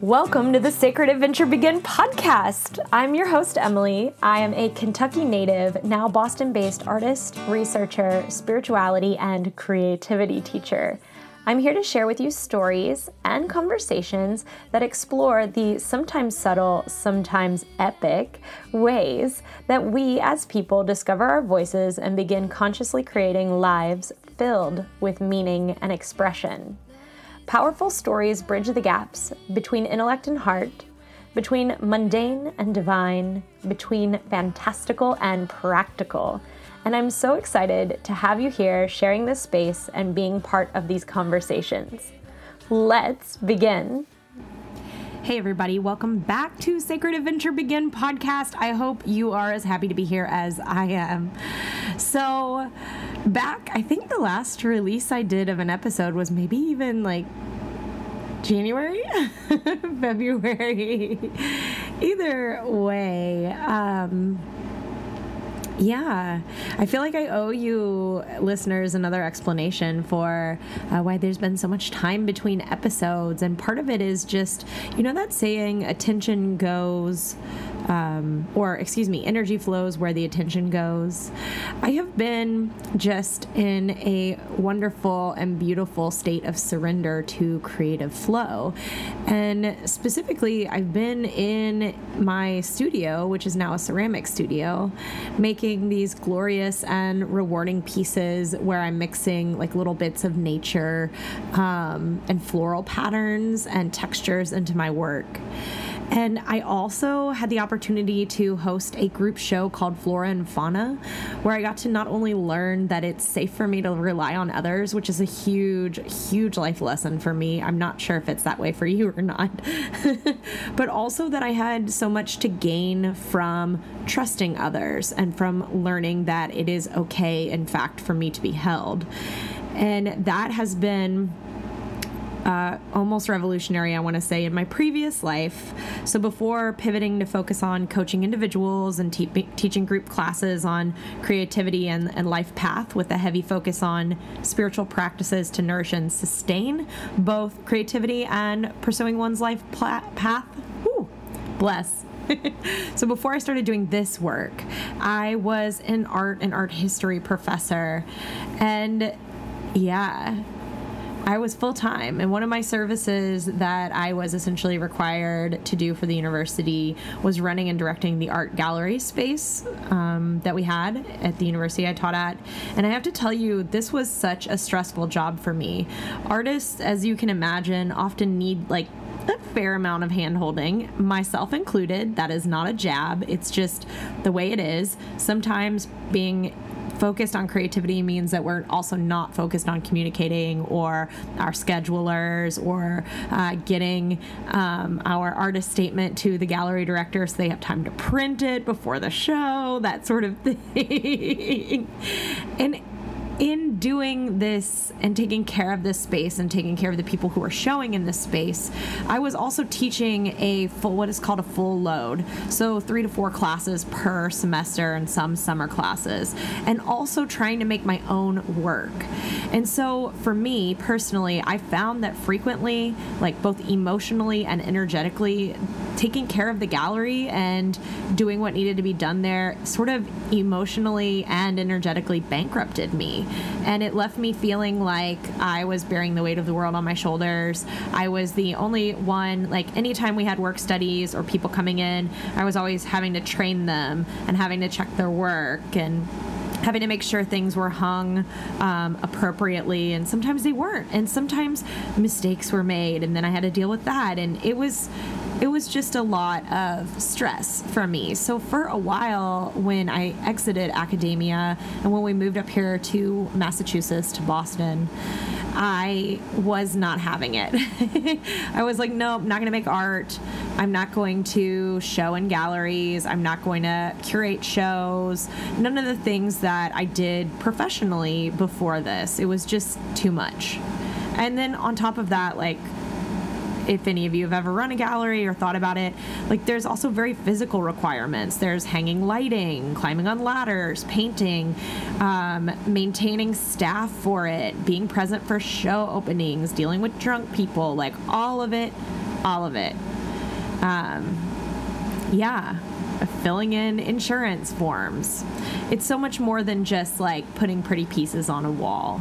Welcome to the Sacred Adventure Begin podcast. I'm your host, Emily. I am a Kentucky native, now Boston based artist, researcher, spirituality, and creativity teacher. I'm here to share with you stories and conversations that explore the sometimes subtle, sometimes epic ways that we as people discover our voices and begin consciously creating lives filled with meaning and expression. Powerful stories bridge the gaps between intellect and heart, between mundane and divine, between fantastical and practical. And I'm so excited to have you here sharing this space and being part of these conversations. Let's begin. Hey, everybody, welcome back to Sacred Adventure Begin podcast. I hope you are as happy to be here as I am. So, back, I think the last release I did of an episode was maybe even like January, February. Either way, um, yeah, I feel like I owe you listeners another explanation for uh, why there's been so much time between episodes. And part of it is just, you know, that saying, attention goes um, or excuse me, energy flows where the attention goes. I have been just in a wonderful and beautiful state of surrender to creative flow. And specifically, I've been in my studio, which is now a ceramic studio, making these glorious and rewarding pieces where I'm mixing like little bits of nature um, and floral patterns and textures into my work. And I also had the opportunity to host a group show called Flora and Fauna, where I got to not only learn that it's safe for me to rely on others, which is a huge, huge life lesson for me. I'm not sure if it's that way for you or not, but also that I had so much to gain from trusting others and from learning that it is okay, in fact, for me to be held. And that has been uh, almost revolutionary, I want to say, in my previous life. So, before pivoting to focus on coaching individuals and te- teaching group classes on creativity and, and life path with a heavy focus on spiritual practices to nourish and sustain both creativity and pursuing one's life path. Whew, bless. so before I started doing this work, I was an art and art history professor. And yeah, I was full time, and one of my services that I was essentially required to do for the university was running and directing the art gallery space um, that we had at the university I taught at. And I have to tell you, this was such a stressful job for me. Artists, as you can imagine, often need like a fair amount of hand holding, myself included. That is not a jab, it's just the way it is. Sometimes being focused on creativity means that we're also not focused on communicating or our schedulers or uh, getting um, our artist statement to the gallery director so they have time to print it before the show, that sort of thing. and in doing this and taking care of this space and taking care of the people who are showing in this space, I was also teaching a full, what is called a full load. So, three to four classes per semester and some summer classes, and also trying to make my own work. And so, for me personally, I found that frequently, like both emotionally and energetically, taking care of the gallery and doing what needed to be done there sort of emotionally and energetically bankrupted me. And it left me feeling like I was bearing the weight of the world on my shoulders. I was the only one, like, anytime we had work studies or people coming in, I was always having to train them and having to check their work and having to make sure things were hung um, appropriately. And sometimes they weren't. And sometimes mistakes were made. And then i had to deal with that. And it was it was just a lot of stress for me. So for a while, when I exited academia and when we moved up here to Massachusetts to Boston, I was not having it. I was like, nope, not going to make art. I'm not going to show in galleries. I'm not going to curate shows. None of the things that I did professionally before this. It was just too much. And then on top of that, like if any of you have ever run a gallery or thought about it, like there's also very physical requirements. There's hanging lighting, climbing on ladders, painting, um, maintaining staff for it, being present for show openings, dealing with drunk people, like all of it, all of it Um, yeah, filling in insurance forms. It's so much more than just like putting pretty pieces on a wall.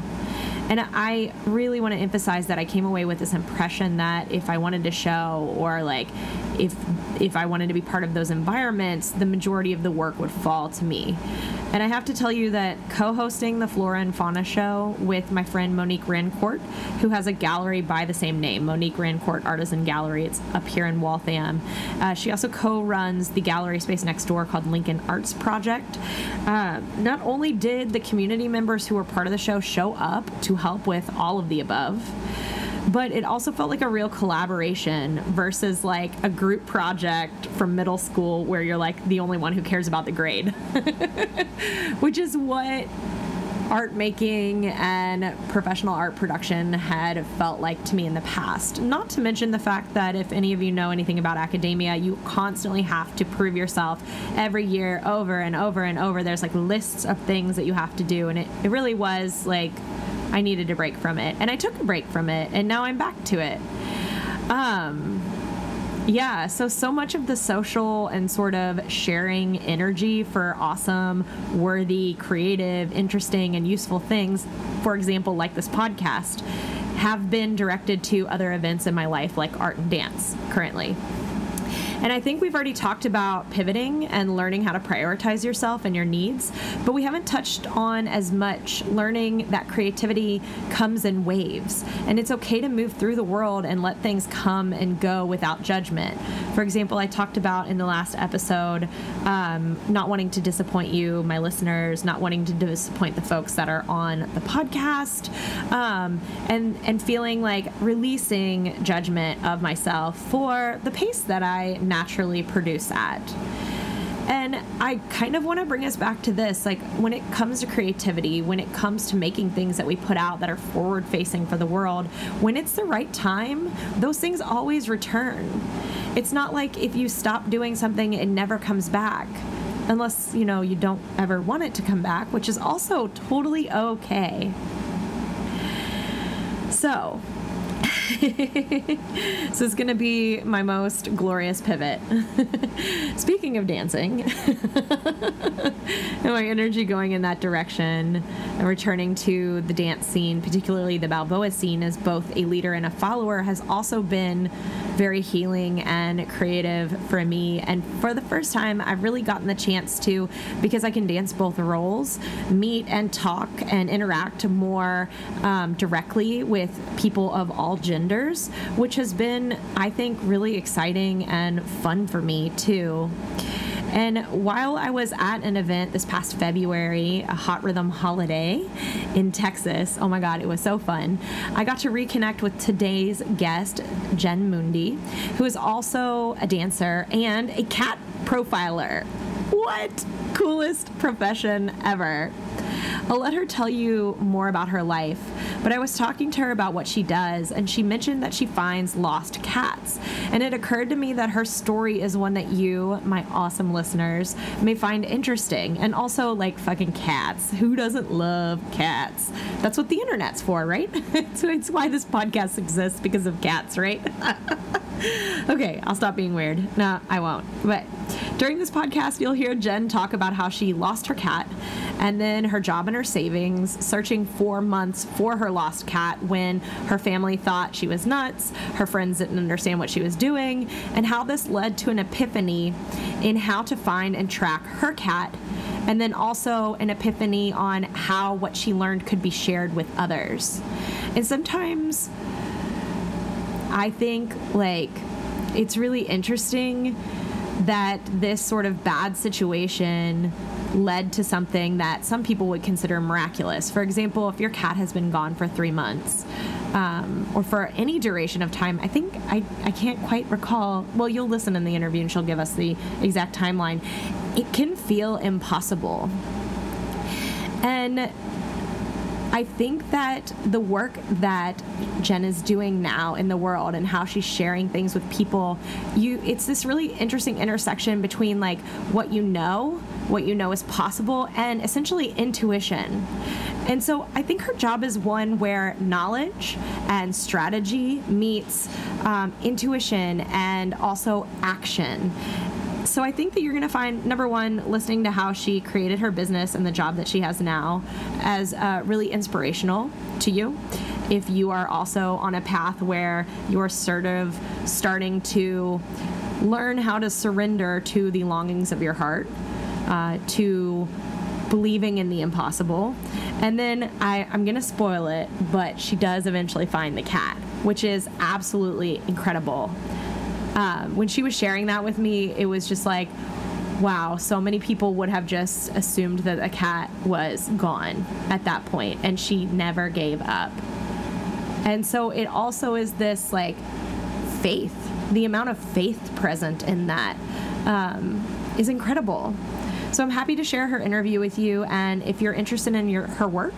And I really want to emphasize that I came away with this impression that if I wanted to show or like if if I wanted to be part of those environments, the majority of the work would fall to me. And I have to tell you that co hosting the Flora and Fauna show with my friend Monique Rancourt, who has a gallery by the same name, Monique Rancourt Artisan Gallery, it's up here in Waltham. Uh, she also co runs the gallery space next door called Lincoln Arts Project. Uh, not only did the community members who were part of the show show up to help with all of the above, but it also felt like a real collaboration versus like a group project from middle school where you're like the only one who cares about the grade, which is what art making and professional art production had felt like to me in the past. Not to mention the fact that if any of you know anything about academia, you constantly have to prove yourself every year over and over and over. There's like lists of things that you have to do, and it, it really was like I needed a break from it. And I took a break from it, and now I'm back to it. Um, yeah, so so much of the social and sort of sharing energy for awesome, worthy, creative, interesting, and useful things, for example, like this podcast, have been directed to other events in my life, like art and dance currently. And I think we've already talked about pivoting and learning how to prioritize yourself and your needs, but we haven't touched on as much learning that creativity comes in waves. And it's okay to move through the world and let things come and go without judgment. For example, I talked about in the last episode um, not wanting to disappoint you, my listeners, not wanting to disappoint the folks that are on the podcast, um, and, and feeling like releasing judgment of myself for the pace that I naturally produce at. And I kind of want to bring us back to this like when it comes to creativity, when it comes to making things that we put out that are forward facing for the world, when it's the right time, those things always return. It's not like if you stop doing something, it never comes back. Unless, you know, you don't ever want it to come back, which is also totally okay. So, so it's going to be my most glorious pivot. Speaking of dancing, and my energy going in that direction and returning to the dance scene, particularly the Balboa scene, as both a leader and a follower, has also been very healing and creative for me. And for the first time, I've really gotten the chance to, because I can dance both roles, meet and talk and interact more um, directly with people of all genders, which has been, I think, really exciting and fun for me too. And while I was at an event this past February, a Hot Rhythm holiday in Texas, oh my God, it was so fun. I got to reconnect with today's guest, Jen Mundy, who is also a dancer and a cat profiler. What coolest profession ever! I'll let her tell you more about her life, but I was talking to her about what she does, and she mentioned that she finds lost cats. And it occurred to me that her story is one that you, my awesome listeners, may find interesting. And also, like fucking cats. Who doesn't love cats? That's what the internet's for, right? so it's why this podcast exists because of cats, right? okay, I'll stop being weird. No, I won't. But during this podcast, you'll hear Jen talk about how she lost her cat and then her job and her savings, searching for months for her lost cat when her family thought she was nuts, her friends didn't understand what she was doing, and how this led to an epiphany in how to find and track her cat and then also an epiphany on how what she learned could be shared with others. And sometimes I think like it's really interesting that this sort of bad situation led to something that some people would consider miraculous. For example, if your cat has been gone for three months, um, or for any duration of time, I think I, I can't quite recall. Well, you'll listen in the interview and she'll give us the exact timeline. It can feel impossible. And I think that the work that Jen is doing now in the world and how she's sharing things with people, you it's this really interesting intersection between like what you know, what you know is possible, and essentially intuition. And so I think her job is one where knowledge and strategy meets um, intuition and also action so I think that you're going to find number one, listening to how she created her business and the job that she has now as uh, really inspirational to you. If you are also on a path where you're sort of starting to learn how to surrender to the longings of your heart, uh, to believing in the impossible. And then I, I'm going to spoil it, but she does eventually find the cat, which is absolutely incredible um, when she was sharing that with me, it was just like, wow, so many people would have just assumed that a cat was gone at that point, and she never gave up. And so it also is this like faith, the amount of faith present in that um, is incredible. So I'm happy to share her interview with you. And if you're interested in your, her work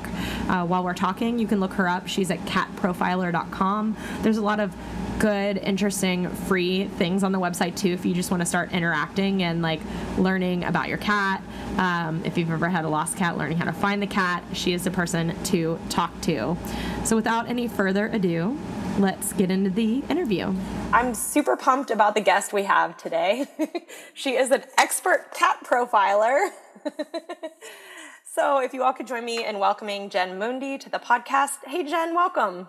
uh, while we're talking, you can look her up. She's at catprofiler.com. There's a lot of good, interesting, free things on the website too. If you just want to start interacting and like learning about your cat, um, if you've ever had a lost cat, learning how to find the cat, she is the person to talk to. So, without any further ado, let's get into the interview. I'm super pumped about the guest we have today. she is an expert cat profiler. so, if you all could join me in welcoming Jen Mundy to the podcast. Hey, Jen, welcome.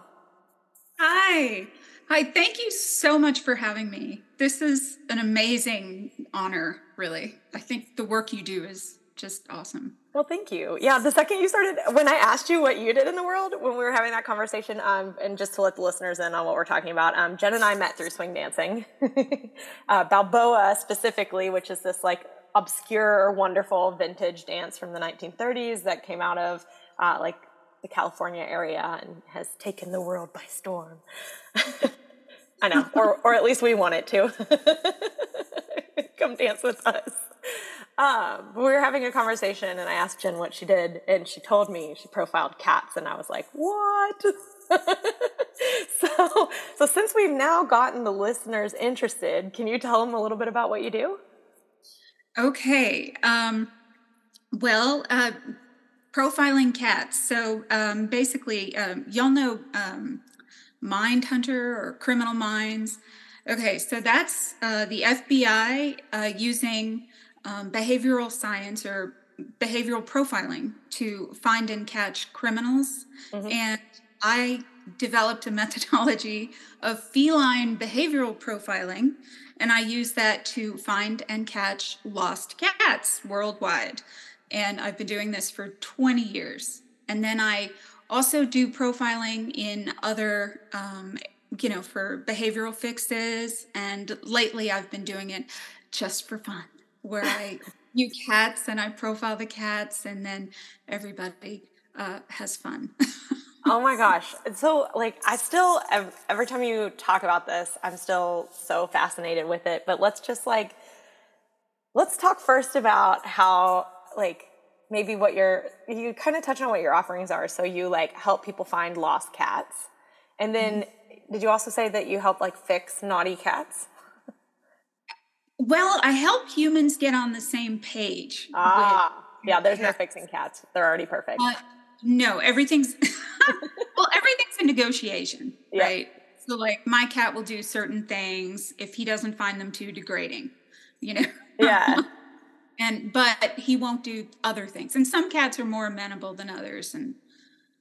Hi. Hi, thank you so much for having me. This is an amazing honor, really. I think the work you do is just awesome. Well, thank you. Yeah, the second you started, when I asked you what you did in the world, when we were having that conversation, um, and just to let the listeners in on what we're talking about, um, Jen and I met through swing dancing. uh, Balboa specifically, which is this like obscure, wonderful vintage dance from the 1930s that came out of uh, like the California area and has taken the world by storm. I know, or or at least we want it to. Come dance with us. Um, we were having a conversation, and I asked Jen what she did, and she told me she profiled cats, and I was like, "What?" so, so since we've now gotten the listeners interested, can you tell them a little bit about what you do? Okay. Um, well, uh, profiling cats. So um, basically, um, y'all know um, Mindhunter or Criminal Minds. Okay, so that's uh, the FBI uh, using um, behavioral science or behavioral profiling to find and catch criminals. Mm-hmm. And I developed a methodology of feline behavioral profiling, and I use that to find and catch lost cats worldwide. And I've been doing this for 20 years. And then I also do profiling in other um, you know for behavioral fixes and lately i've been doing it just for fun where i view cats and i profile the cats and then everybody uh, has fun oh my gosh so like i still every time you talk about this i'm still so fascinated with it but let's just like let's talk first about how like maybe what your you kind of touch on what your offerings are. So you like help people find lost cats, and then mm-hmm. did you also say that you help like fix naughty cats? Well, I help humans get on the same page. Ah, yeah. There's cats. no fixing cats; they're already perfect. Uh, no, everything's well, everything's a negotiation, yeah. right? So, like, my cat will do certain things if he doesn't find them too degrading, you know. Yeah. and but he won't do other things and some cats are more amenable than others and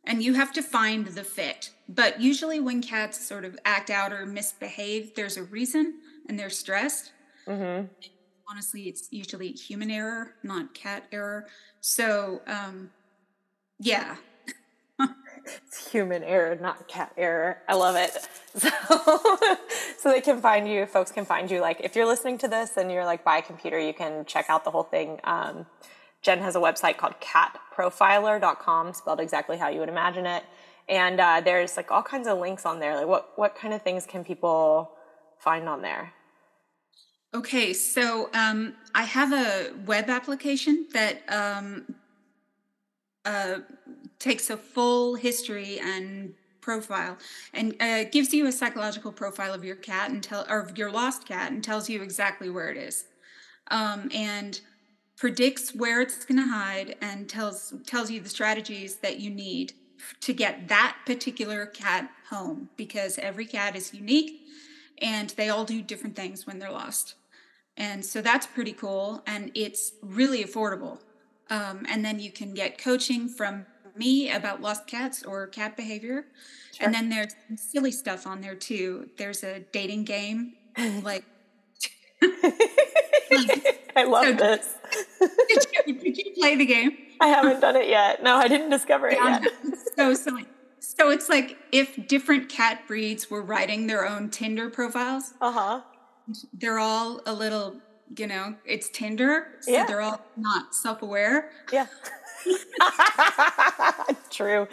and you have to find the fit but usually when cats sort of act out or misbehave there's a reason and they're stressed mm-hmm. honestly it's usually human error not cat error so um yeah it's human error, not cat error. I love it. So, so they can find you. Folks can find you. Like if you're listening to this and you're like by a computer, you can check out the whole thing. Um, Jen has a website called catprofiler.com, spelled exactly how you would imagine it. And uh, there's like all kinds of links on there. Like what what kind of things can people find on there? Okay, so um, I have a web application that um, uh, takes a full history and profile and uh, gives you a psychological profile of your cat and tell or your lost cat and tells you exactly where it is um, and predicts where it's going to hide and tells tells you the strategies that you need to get that particular cat home because every cat is unique and they all do different things when they're lost and so that's pretty cool and it's really affordable um, and then you can get coaching from me about lost cats or cat behavior. Sure. And then there's silly stuff on there too. There's a dating game, like. I love so, this. did, you, did, you, play the game? I haven't done it yet. No, I didn't discover it yeah, yet. so silly. So it's like if different cat breeds were writing their own Tinder profiles. Uh huh. They're all a little, you know, it's Tinder, so yeah. they're all not self-aware. Yeah. True.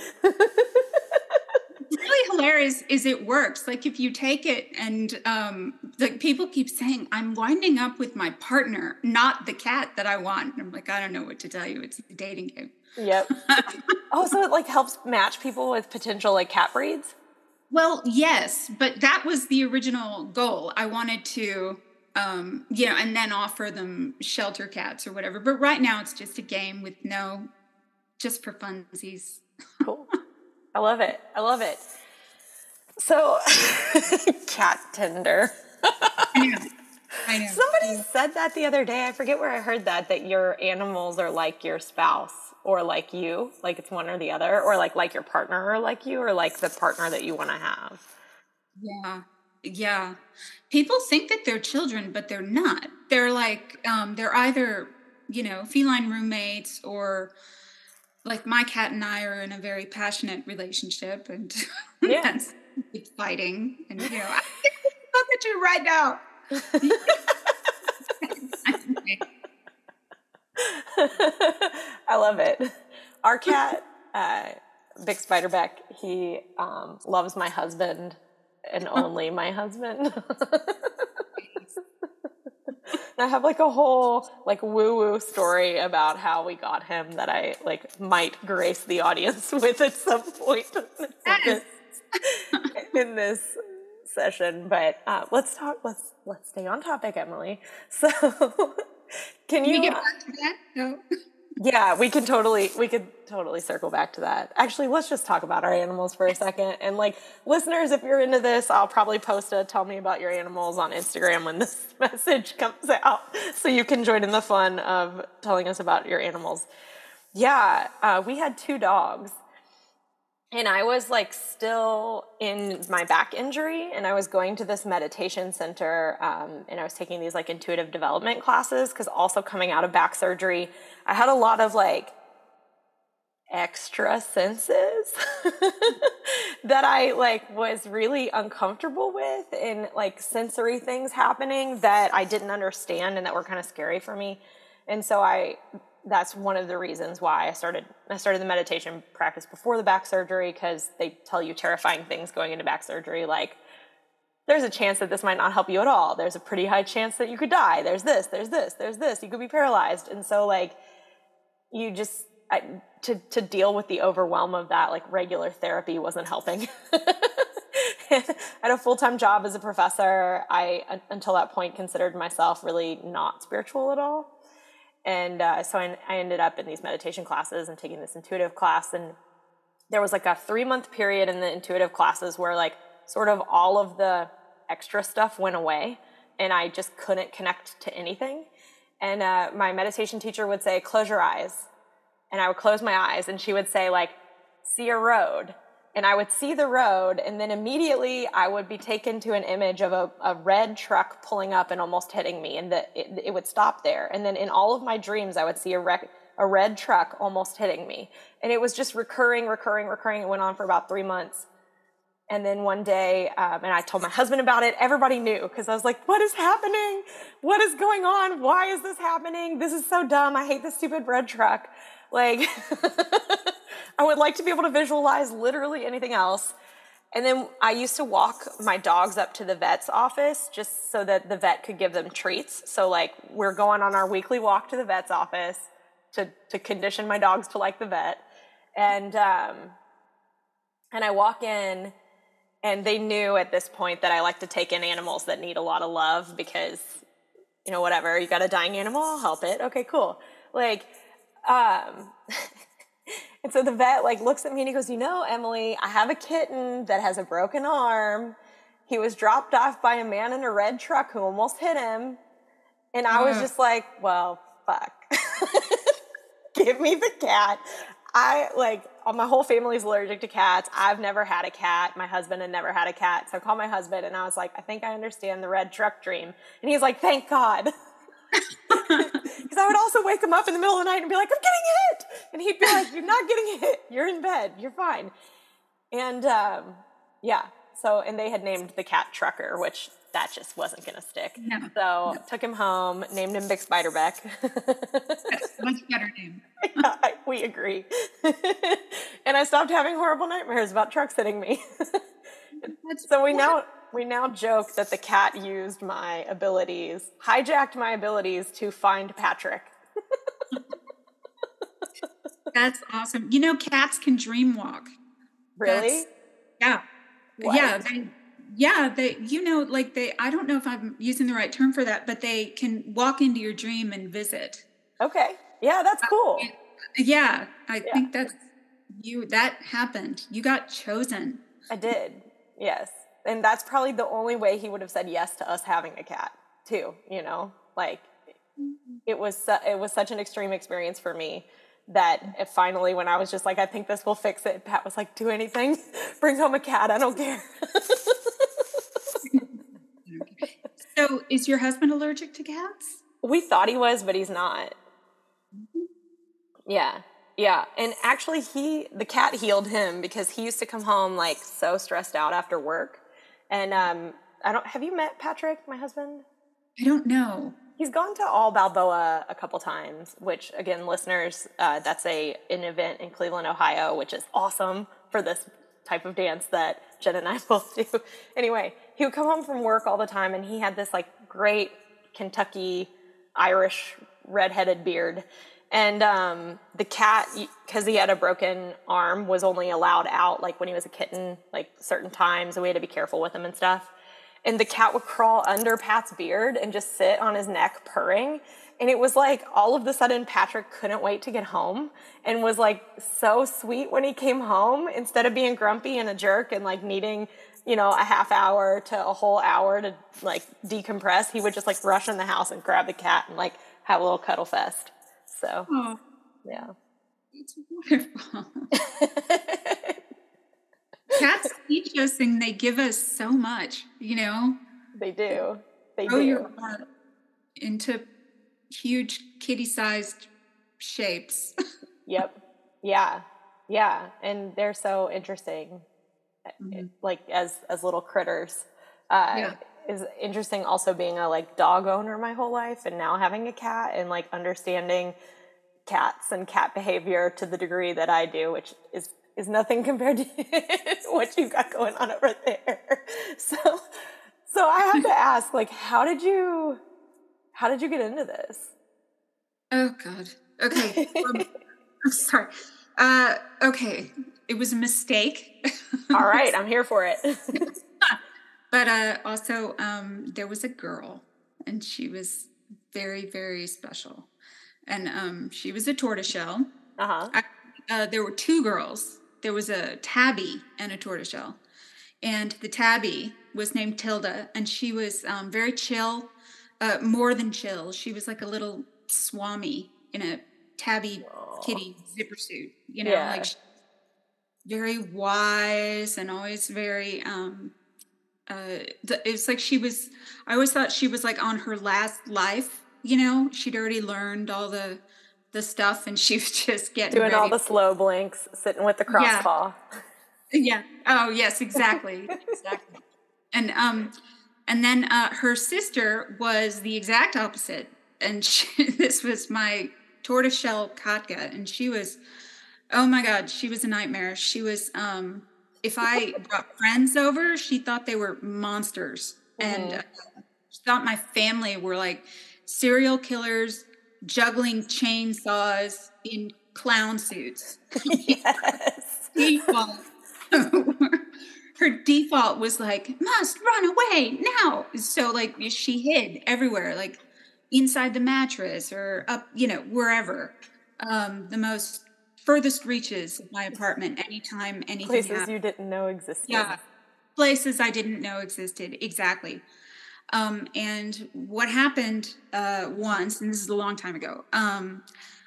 really hilarious is it works like if you take it and um like people keep saying i'm winding up with my partner not the cat that i want and i'm like i don't know what to tell you it's a dating game yep oh so it like helps match people with potential like cat breeds well yes but that was the original goal i wanted to um you know and then offer them shelter cats or whatever but right now it's just a game with no just for funsies. cool. I love it. I love it. So, cat Tinder. I know. I know. Somebody said that the other day. I forget where I heard that that your animals are like your spouse or like you, like it's one or the other, or like like your partner or like you, or like the partner that you want to have. Yeah. Yeah. People think that they're children, but they're not. They're like um, they're either, you know, feline roommates or like my cat and I are in a very passionate relationship and yeah. fighting and you know I look at you right now. I love it. Our cat, uh, Big Spiderbeck, he um, loves my husband and only my husband. I have like a whole like woo woo story about how we got him that I like might grace the audience with at some point in, this, in this session. But uh, let's talk. Let's let's stay on topic, Emily. So, can you? Can get back to that? No. Yeah, we can totally we could totally circle back to that. Actually, let's just talk about our animals for a second. And like listeners, if you're into this, I'll probably post a tell me about your animals on Instagram when this message comes out so you can join in the fun of telling us about your animals. Yeah, uh, we had two dogs and I was like still in my back injury, and I was going to this meditation center, um, and I was taking these like intuitive development classes because also coming out of back surgery, I had a lot of like extra senses that I like was really uncomfortable with, and like sensory things happening that I didn't understand and that were kind of scary for me, and so I that's one of the reasons why I started I started the meditation practice before the back surgery because they tell you terrifying things going into back surgery like there's a chance that this might not help you at all. There's a pretty high chance that you could die. There's this, there's this, there's this. You could be paralyzed. And so like you just I, to to deal with the overwhelm of that like regular therapy wasn't helping. I had a full-time job as a professor. I until that point considered myself really not spiritual at all and uh, so I, I, ended up in these meditation classes and taking this intuitive class. And there was like a three month period in the intuitive classes where like sort of all of the extra stuff went away and i just couldn't connect to anything. And uh, my meditation teacher would say close your eyes. And i would close my eyes and she would say like see a road and I would see the road, and then immediately I would be taken to an image of a, a red truck pulling up and almost hitting me, and it, it, would stop there. And then in all of my dreams, I would see a, a red truck almost hitting me. And it was just recurring, recurring, recurring. It went on for about three months. And then one day, um, and I told my husband about it. Everybody knew because I was like, what is happening? What is going on? Why is this happening? This is so dumb. I hate this stupid red truck. Like, I would like to be able to visualize literally anything else. And then I used to walk my dogs up to the vet's office just so that the vet could give them treats. So, like, we're going on our weekly walk to the vet's office to, to condition my dogs to like the vet. and um, and I walk in, and they knew at this point that I like to take in animals that need a lot of love because, you know, whatever you got a dying animal, I'll help it. Okay, cool. Like, um, and so the vet like looks at me and he goes, you know, Emily, I have a kitten that has a broken arm. He was dropped off by a man in a red truck who almost hit him. And I was just like, well, fuck. Give me the cat. I like uh, my whole family's allergic to cats. I've never had a cat. My husband had never had a cat. So I called my husband and I was like, I think I understand the red truck dream. And he's like, thank God. Because I would also wake him up in the middle of the night and be like, I'm getting hit. And he'd be like, You're not getting hit. You're in bed. You're fine. And um, yeah, so, and they had named the cat Trucker, which that just wasn't going to stick. No, so no. took him home, named him Big Spiderbeck. much better name. yeah, we agree. and I stopped having horrible nightmares about trucks hitting me. so we now we now joke that the cat used my abilities, hijacked my abilities to find Patrick. That's awesome. You know, cats can dream walk. Really? That's, yeah. What? Yeah, they yeah, they you know like they I don't know if I'm using the right term for that, but they can walk into your dream and visit. Okay. Yeah, that's uh, cool. Uh, yeah, I yeah. think that's you that happened. You got chosen. I did. Yes. And that's probably the only way he would have said yes to us having a cat, too, you know? Like it was su- it was such an extreme experience for me that finally when I was just like, I think this will fix it, Pat was like, do anything, bring home a cat, I don't care. so is your husband allergic to cats? We thought he was, but he's not. Mm-hmm. Yeah. Yeah. And actually he the cat healed him because he used to come home like so stressed out after work. And um I don't have you met Patrick, my husband? I don't know he's gone to all balboa a couple times which again listeners uh, that's a an event in cleveland ohio which is awesome for this type of dance that jen and i both do. Anyway he would come home from work all the time and he had this like great kentucky irish redheaded beard. And um, the cat because he had a broken arm was only allowed out like when he was a kitten like certain times and we had to be careful with him and stuff and the cat would crawl under Pat's beard and just sit on his neck purring. And it was like all of a sudden Patrick couldn't wait to get home and was like so sweet when he came home instead of being grumpy and a jerk and like needing, you know, a half hour to a whole hour to like decompress. He would just like rush in the house and grab the cat and like have a little cuddle fest. So, oh, yeah. It's wonderful. cats teach us and they give us so much, you know? They do. They Grow do. your heart into huge kitty sized shapes. yep. Yeah. Yeah. And they're so interesting. Mm-hmm. Like as as little critters. Uh yeah. is interesting also being a like dog owner my whole life and now having a cat and like understanding cats and cat behavior to the degree that I do, which is is nothing compared to what you've got going on over there. So, so I have to ask, like, how did you, how did you get into this? Oh God. Okay. Um, I'm sorry. Uh, okay. It was a mistake. All right. I'm here for it. but uh, also, um, there was a girl, and she was very, very special. And um, she was a tortoiseshell. Uh-huh. uh, there were two girls there was a tabby and a tortoiseshell. And the tabby was named Tilda, and she was um, very chill, uh, more than chill. She was like a little swami in a tabby kitty zipper suit, you know, yeah. like very wise and always very. Um, uh, it was like she was. I always thought she was like on her last life. You know, she'd already learned all the the stuff and she was just getting doing all the slow blinks, sitting with the cross yeah. Yeah. Oh yes, exactly. exactly. And um and then uh her sister was the exact opposite. And she, this was my tortoiseshell Katka and she was oh my god, she was a nightmare. She was um if I brought friends over, she thought they were monsters. Mm-hmm. And uh, she thought my family were like serial killers juggling chainsaws in clown suits. yes. default. her default was like, must run away now. So like she hid everywhere, like inside the mattress or up, you know, wherever. Um, the most furthest reaches of my apartment anytime anything Places happened. you didn't know existed. Yeah. Places I didn't know existed. Exactly. Um, and what happened uh, once, and this is a long time ago, um,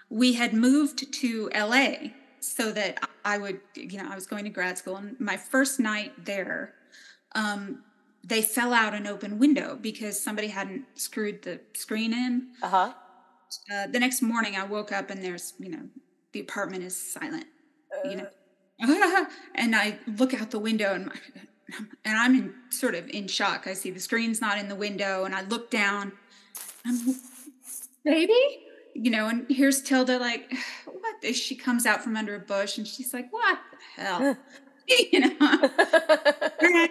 we had moved to LA so that I would, you know, I was going to grad school. And my first night there, um, they fell out an open window because somebody hadn't screwed the screen in. Uh-huh. Uh, the next morning, I woke up and there's, you know, the apartment is silent, you know. and I look out the window and and I'm in sort of in shock. I see the screen's not in the window, and I look down. I'm baby, you know, and here's Tilda like, what? She comes out from under a bush, and she's like, what the hell, you know.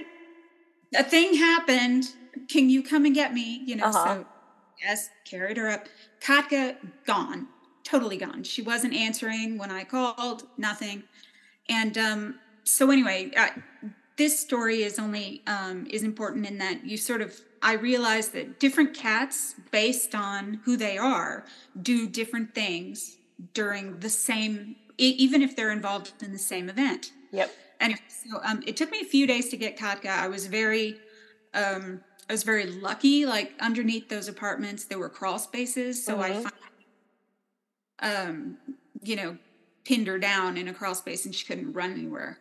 a thing happened. Can you come and get me? You know, Uh-huh. so yes, carried her up. Katka gone, totally gone. She wasn't answering when I called, nothing. And um, so anyway, uh, this story is only um, is important in that you sort of I realize that different cats, based on who they are, do different things during the same, even if they're involved in the same event. Yep. And so um, it took me a few days to get Katka. I was very, um, I was very lucky. Like underneath those apartments, there were crawl spaces, so I, Mhm. fin- um, you know, pinned her down in a crawl space, and she couldn't run anywhere.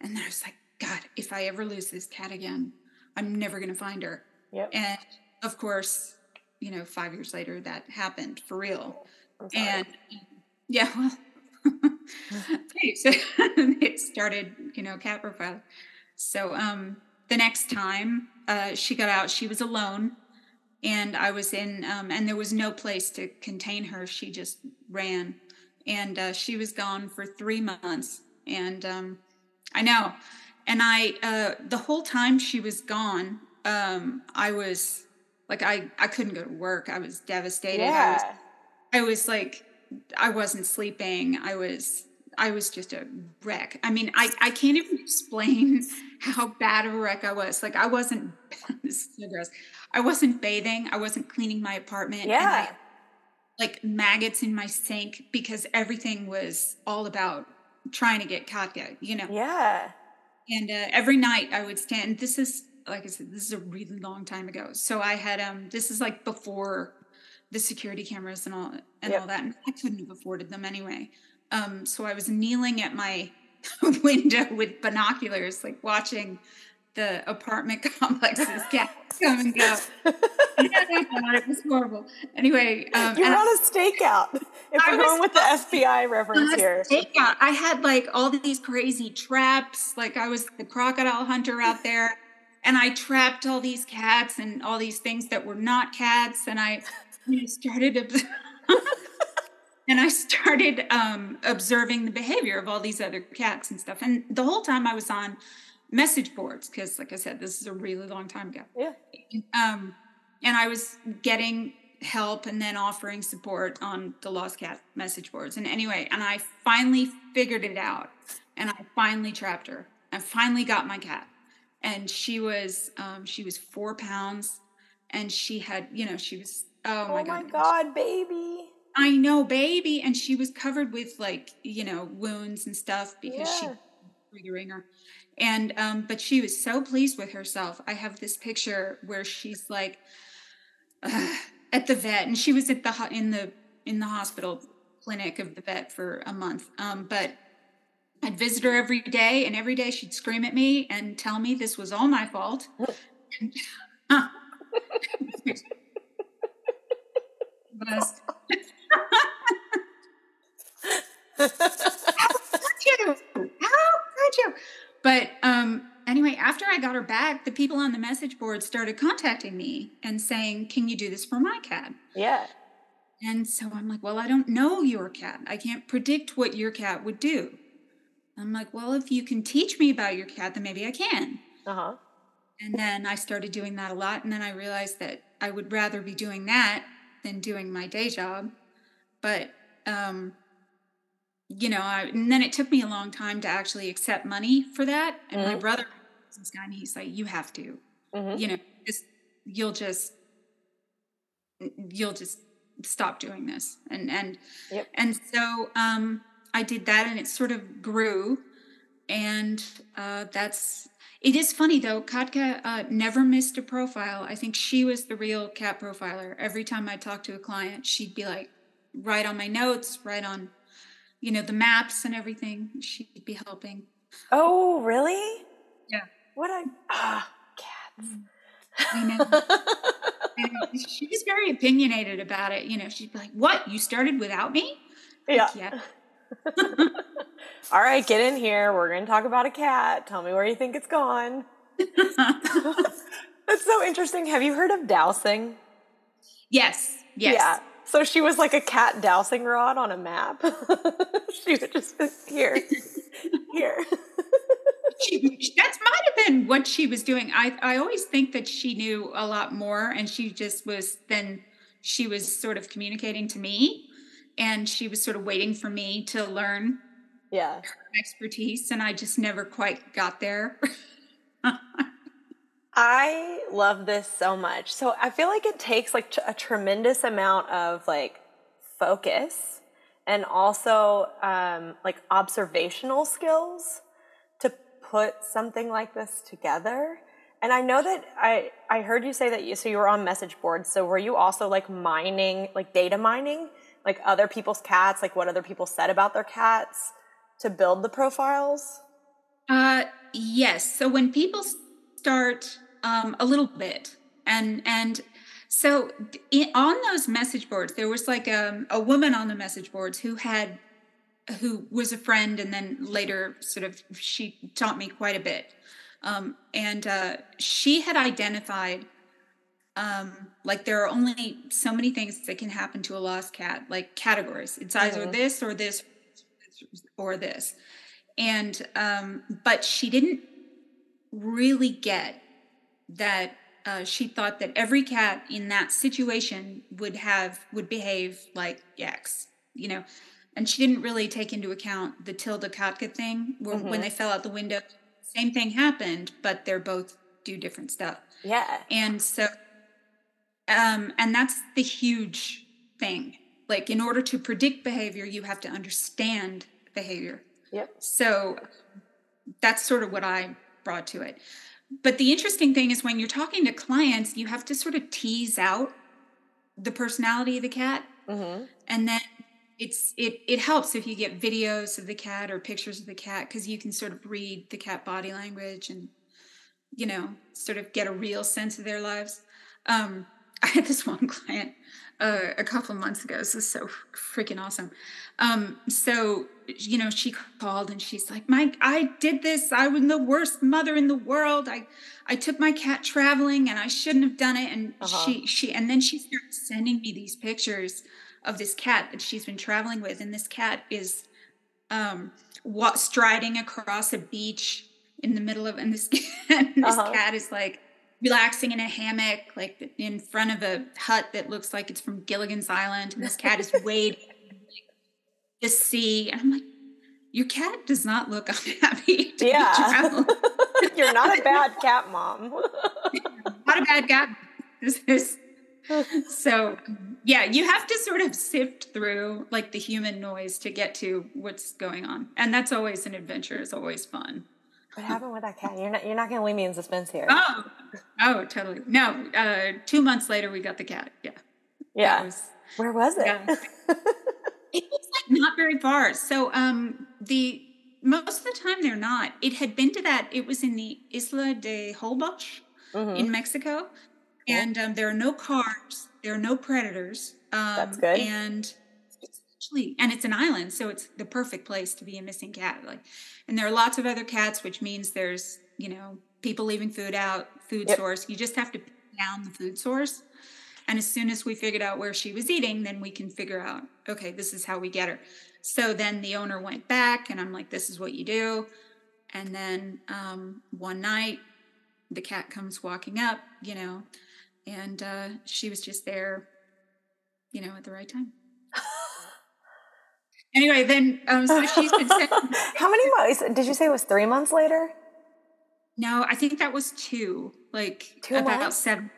And then I was like, God, if I ever lose this cat again, I'm never going to find her. Yep. And of course, you know, five years later, that happened for real. And yeah, well, thanks. it started, you know, cat profile. So um, the next time uh, she got out, she was alone, and I was in, um, and there was no place to contain her. She just ran, and uh, she was gone for three months. And um, I know, and I uh, the whole time she was gone, um, I was like, I I couldn't go to work. I was devastated. I was yeah. I was like, I wasn't sleeping. I was, I was just a wreck. I mean, I, I can't even explain how bad of a wreck I was. Like, I wasn't, this is so gross. I wasn't bathing. I wasn't cleaning my apartment. and I Yeah. like maggots in my sink because everything was all about trying to get Katka, you know? Yeah. And uh, every night I would stand. This is like I said, this is a really long time ago. So I had um, this is like before the security cameras and all and Yep. all that. And I couldn't have afforded them anyway. Um, so I was kneeling at my window with binoculars, like watching the apartment complexes come and go. it was horrible. Anyway, um, You're on a stakeout. If I we're going with the FBI reference here. yeah, I had like all these crazy traps. Like I was the crocodile hunter out there, and I trapped all these cats and all these things that were not cats. And I you know, started, and I started um, observing the behavior of all these other cats and stuff. And the whole time I was on message boards because, like I said, this is a really long time ago Yeah. um, and I was getting help and then offering support on the Lost Cat message boards. And anyway, and I finally figured it out, and I finally trapped her. I finally got my cat, and she was um, she was four pounds, and she had you know she was oh my Oh my god God, baby. I know baby, and she was covered with like you know wounds and stuff because she Yeah. through the ringer. And um, but she was so pleased with herself. I have this picture where she's like at the vet, and she was at the ho- in the in the hospital clinic of the vet for a month. Um, but I'd visit her every day, and every day she'd scream at me and tell me this was all my fault. was could you? How could you? But um, anyway, after I got her back, the people on the message board started contacting me and saying, "Can you do this for my cat?" Yeah. And so I'm like, "Well, I don't know your cat. I can't predict what your cat would do." I'm like, "Well, if you can teach me about your cat, then maybe I can." Uh huh. And then I started doing that a lot, and then I realized that I would rather be doing that than doing my day job. But um, you know, I, and then it took me a long time to actually accept money for that. And my Mhm. brother, this guy, and he's like, "You have to, Mhm. you know, just you'll just you'll just stop doing this." And and Yep. and so um, I did that, and it sort of grew, and uh, that's. It is funny though. Katka uh, never missed a profile. I think she was the real cat profiler. Every time I talked to a client, she'd be like, write on my notes, write on, you know, the maps and everything. She'd be helping. Oh, really? Yeah. What a ah cats. I know. She was very opinionated about it. You know, she'd be like, "What? You started without me?" yeah. Yeah. All right, get in here. We're going to talk about a cat. Tell me where you think it's gone. That's so interesting. Have you heard of dowsing? yes. Yes. Yeah. So she was like a cat dowsing rod on a map. she would just be here, here. She, that might have been what she was doing. I I always think that she knew a lot more, and she just was then she was sort of communicating to me, and she was sort of waiting for me to learn Yeah. expertise, and I just never quite got there. I love this so much. So I feel like it takes like a tremendous amount of like focus and also um, like observational skills put something like this together. And I know that I I heard you say that you so you were on message boards. So were you also like mining like data mining like other people's cats like what other people said about their cats to build the profiles? Uh, yes. So when people start um, a little bit, and and so in, on those message boards, there was like um, a woman on the message boards who had who was a friend, and then later sort of she taught me quite a bit, um, and uh, she had identified. Um, like there are only so many things that can happen to a lost cat, like categories. It's either Mhm. this or this or this and um, but she didn't really get that uh, she thought that every cat in that situation would have would behave like X, you know, and she didn't really take into account the Tilda Katka thing, where when Mhm. they fell out the window, same thing happened, but they're both do different stuff, Yeah. and so, um, and that's the huge thing. Like, in order to predict behavior, you have to understand behavior. Yep. So that's sort of what I brought to it. But the interesting thing is when you're talking to clients, you have to sort of tease out the personality of the cat. Mm-hmm. And then it's it it helps if you get videos of the cat or pictures of the cat because you can sort of read the cat body language and you know sort of get a real sense of their lives. Um, I had this one client uh, a couple of months ago. This is so freaking awesome. Um, so you know, she called and she's like, "Mike, I did this. I was the worst mother in the world. I I took my cat traveling and I shouldn't have done it." And Uh-huh. she she and then she started sending me these pictures of this cat that she's been traveling with, and this cat is um what striding across a beach in the middle of and this and this Uh-huh. cat is like relaxing in a hammock like in front of a hut that looks like it's from Gilligan's Island and this cat is wading the sea and I'm like your cat does not look unhappy to Yeah. You're not a bad cat mom. not a bad cat this is so yeah you have to sort of sift through like the human noise to get to what's going on and that's always an adventure it's always fun what happened with that cat? You're not you're not gonna leave me in suspense here. oh oh totally no uh two months later we got the cat yeah yeah. was- Where was it? Yeah. it was like not very far so um the most of the time they're not it had been to that it was in the isla de holbox Mhm. in Mexico. And um, there are no cars, there are no predators. Um, That's good. And it's and it's an island, so it's the perfect place to be a missing cat. Like, and there are lots of other cats, which means there's you know people leaving food out, food Yep. source. You just have to pin down the food source. And as soon as we figured out where she was eating, then we can figure out, okay, this is how we get her. So then the owner went back, and I'm like, this is what you do. And then um, one night, the cat comes walking up, you know, and uh, she was just there, you know, at the right time. anyway, then um, so she's been sent. How many months? Did you say it was three months later? No, I think that was two. Like Two about months? seven.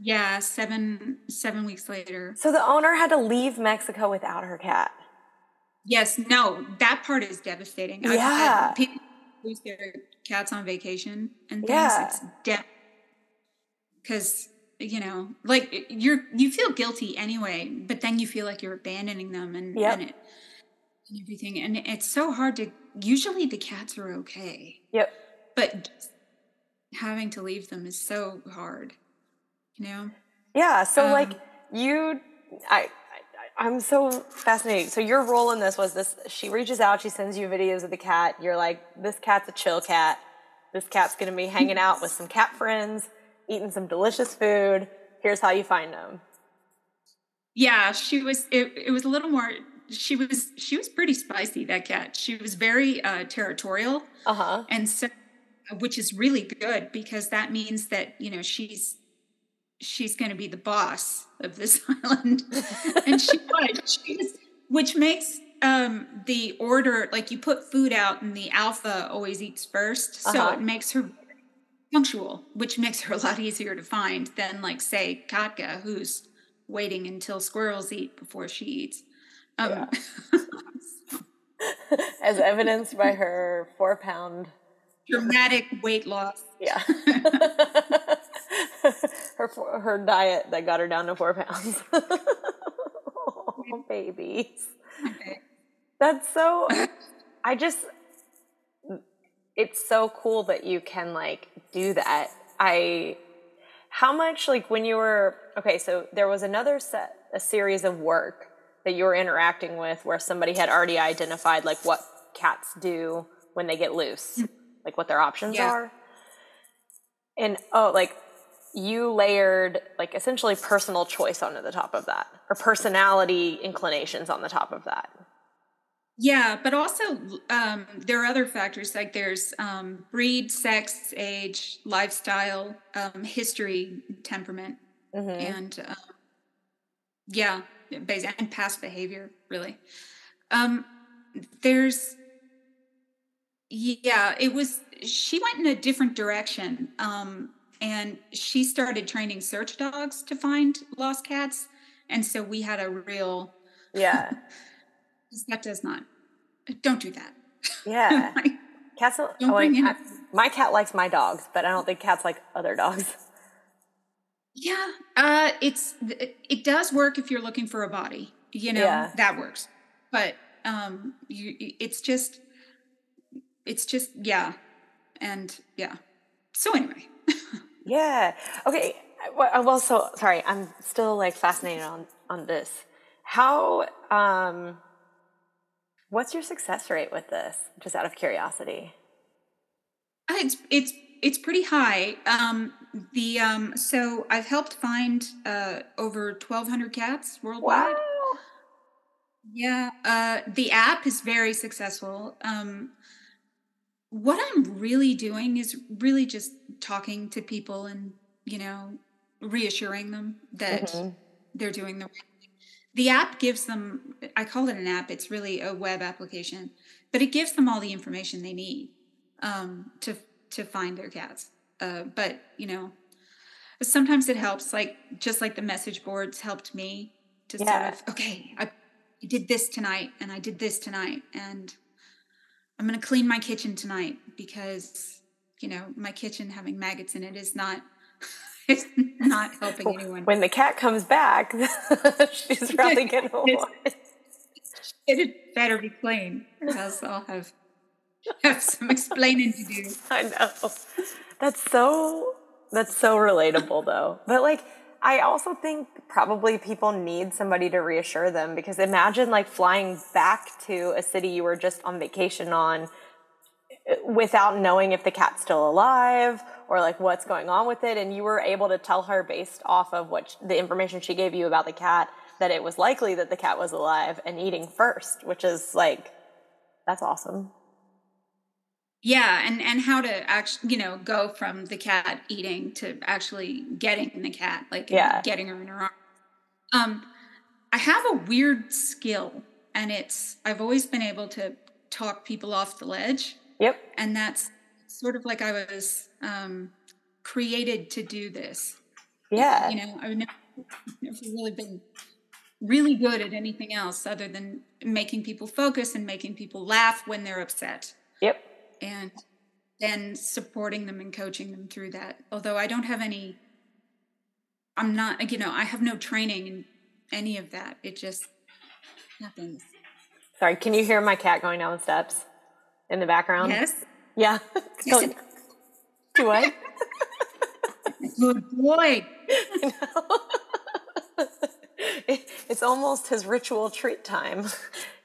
Yeah, seven seven weeks later. So the owner had to leave Mexico without her cat. Yes, no, that part is devastating. Yeah. had people lose their cats on vacation and things. Yeah. It's de- because you know, like you're you feel guilty anyway, but then you feel like you're abandoning them and Yep. and, it, and everything, and it's so hard to. Usually, the cats are okay, Yep. but having to leave them is so hard. You know. Yeah. So Um, like you, I, I, I'm so fascinated. So your role in this was this: she reaches out, she sends you videos of the cat. You're like, this cat's a chill cat. This cat's gonna be hanging out with some cat friends, eating some delicious food. Here's how you find them. Yeah, she was. It, it was a little more. She was. She was pretty spicy. That cat. She was very uh, territorial, Uh huh. and so, which is really good because that means that you know she's she's going to be the boss of this island, and she was. She was, which makes um the order like you put food out and the alpha always eats first, so Uh-huh. it makes her punctual, which makes her a lot easier to find than like say Katka, who's waiting until squirrels eat before she eats. Um, As evidenced by her four pound. dramatic weight loss. Yeah. her her diet that got her down to four pounds. oh, babies. Okay. That's so. I just. It's so cool that you can like do that. I. How much like when you were okay? So there was another set, a series of work that you were interacting with, where somebody had already identified like what cats do when they get loose, hmm. like what their options Yeah. are. And oh, like you layered like essentially personal choice onto the top of that, or personality inclinations on the top of that. Yeah, but also um, there are other factors like there's um, breed, sex, age, lifestyle, um, history, temperament, Mm-hmm. and um, yeah, and past behavior. Really, um, there's yeah, it was. She went in a different direction, um, and she started training search dogs to find lost cats, and so we had a real Yeah, that does not. Don't do that. yeah. Cats don't. Oh, bring in- I- my cat likes my dogs, but I don't think cats like other dogs. yeah, uh, it's it, it does work if you're looking for a body. You know Yeah. that works, but um, you it's just it's just yeah, and yeah. So anyway, Yeah. Okay. Well, well, so sorry. I'm still like fascinated on on this. How? Um, what's your success rate with this? Just out of curiosity. Uh, it's it's it's pretty high. Um, the um, so I've helped find uh, over 1,200 cats worldwide. Wow. Yeah, uh, the app is very successful. Um, what I'm really doing is really just talking to people and you know reassuring them that Mhm. they're doing the right thing. The app gives them. I call it an app. It's really a web application, but it gives them all the information they need um, to to find their cats. Uh, but you know, sometimes it helps. Like just like the message boards helped me to Yeah. sort of okay, I, I did this tonight and I did this tonight and I'm going to clean my kitchen tonight because you know my kitchen having maggots in it is not it's not helping anyone. When the cat comes back, she's probably gonna want. It better be clean, or else I'll have have some explaining to do. I know. That's so that's so relatable though. But like I also think probably people need somebody to reassure them because imagine like flying back to a city you were just on vacation on without knowing if the cat's still alive or like what's going on with it and you were able to tell her based off of what the information she gave you about the cat that it was likely that the cat was alive and eating first which is like that's awesome Yeah, and and how to actually, you know, go from the cat eating to actually getting the cat, like Yeah. getting her in her arms. Um, I have a weird skill and it's I've always been able to talk people off the ledge. Yep. And that's sort of like I was um, created to do this. Yeah. You know, I've never, never really been really good at anything else other than making people focus and making people laugh when they're upset. Yep. And then supporting them and coaching them through that. Although I don't have any, I'm not, you know, I have no training in any of that. It just happens. Sorry, can you hear my cat going down the steps in the background? Yes. Yeah. Yes, it- Do I? Good boy. It- it's almost his ritual treat time.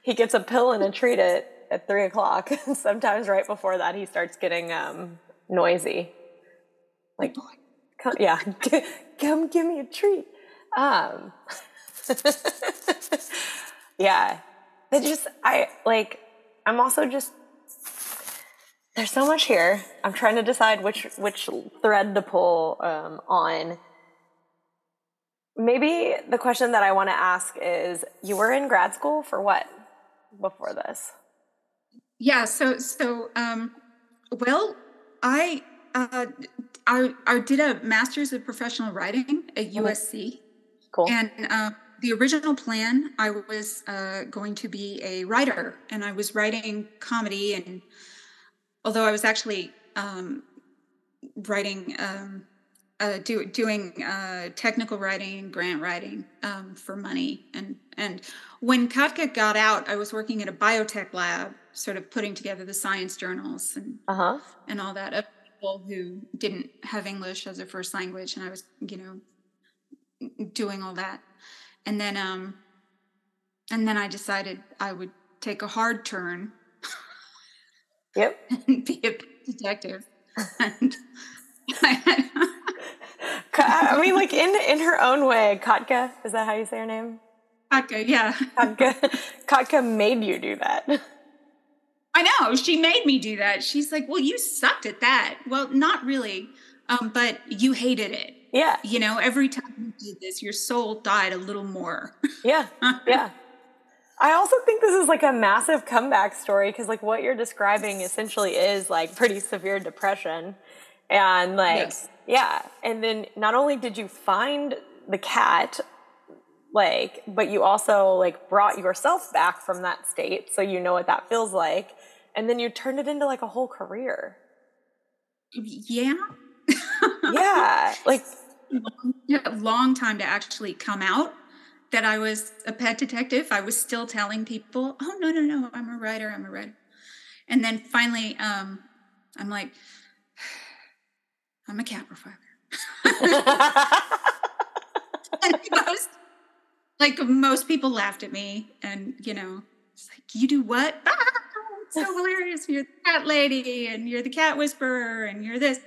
He gets a pill and a treat at, at three o'clock. Sometimes right before that, he starts getting um, noisy. Like, come, yeah, come give me a treat. Um, yeah, it just I like. I'm also just there's so much here. I'm trying to decide which which thread to pull um, on. Maybe the question that I want to ask is: You were in grad school for what before this? Yeah. So, so, um, well, I, uh, I, I did a master's of professional writing at USC. Cool. And uh, the original plan, I was uh, going to be a writer, and I was writing comedy. And although I was actually um, writing, um, uh, do, doing uh, technical writing, grant writing um, for money, and and when Katka got out, I was working at a biotech lab, sort of putting together the science journals and Uh huh. and all that of people who didn't have English as their first language, and I was, you know, doing all that, and then um, and then I decided I would take a hard turn Yep. and be a detective, and I I mean, like in in her own way, Katka is that how you say her name? Katka, yeah, Katka, Katka made you do that. I know she made me do that. She's like, "Well, you sucked at that." Well, not really, um, but you hated it. Yeah. You know, every time you did this, your soul died a little more. Yeah. Yeah. I also think this is like a massive comeback story because, like, what you're describing essentially is like pretty severe depression. And, like, Yes. yeah. And then not only did you find the cat, like, but you also, like, brought yourself back from that state so you know what that feels like. And then you turned it into like a whole career. yeah. Yeah. like, Yeah, a long time to actually come out that I was a pet detective. I was still telling people, "Oh no, no, no, I'm a writer. I'm a writer." And then finally, um, I'm like, "I'm a cat profiler." most, like most people laughed at me, and you know, it's like, "You do what?" Ah, it's so hilarious. You're the cat lady, and you're the cat whisperer, and you're this.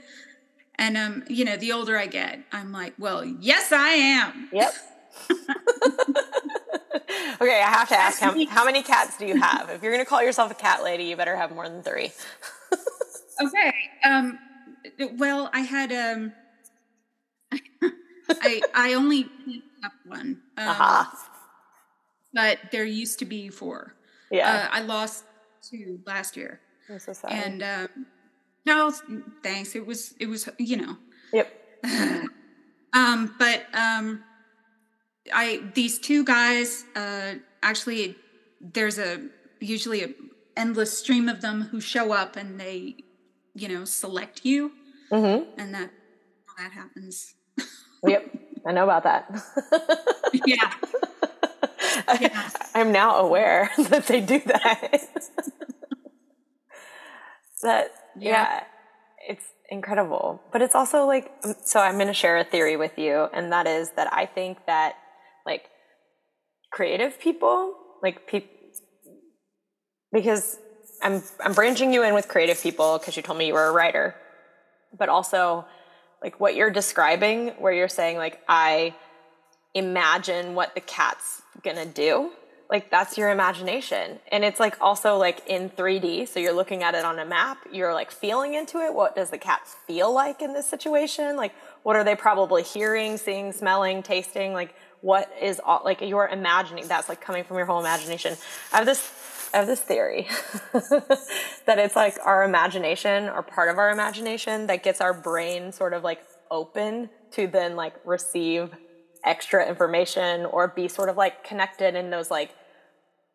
And um, you know, the older I get, I'm like, well, yes, I am. Yep. okay, I have to ask how, how many cats do you have? If you're going to call yourself a cat lady, you better have more than three. Okay. Um, well, I had um, I I only up one, um, Aha. but there used to be four. Yeah. Uh, I lost two last year, I'm so sorry. and um, no, thanks. It was it was you know yep. um, but um, I these two guys uh, actually there's a usually a endless stream of them who show up and they you know select you hmm and that that happens. Yep. I know about that. yeah, Yeah. I'm now aware that they do that. that, yeah. Yeah. it's incredible. But it's also like, so I'm going to share a theory with you, and that is that I think that, like, creative people, like, people, because I'm, I'm branching you in with creative people because you told me you were a writer, but also, like, what you're describing, where you're saying, like, I, imagine what the cat's gonna do like that's your imagination. And it's like also like in 3d so you're looking at it on a map you're like feeling into it. What does the cat feel like in this situation? Like what are they probably hearing, seeing, smelling, tasting? Like what is all, like you're imagining that's like coming from your whole imagination. I have this I have this theory that it's like our imagination or part of our imagination that gets our brain sort of like open to then like receive extra information or be sort of like connected in those like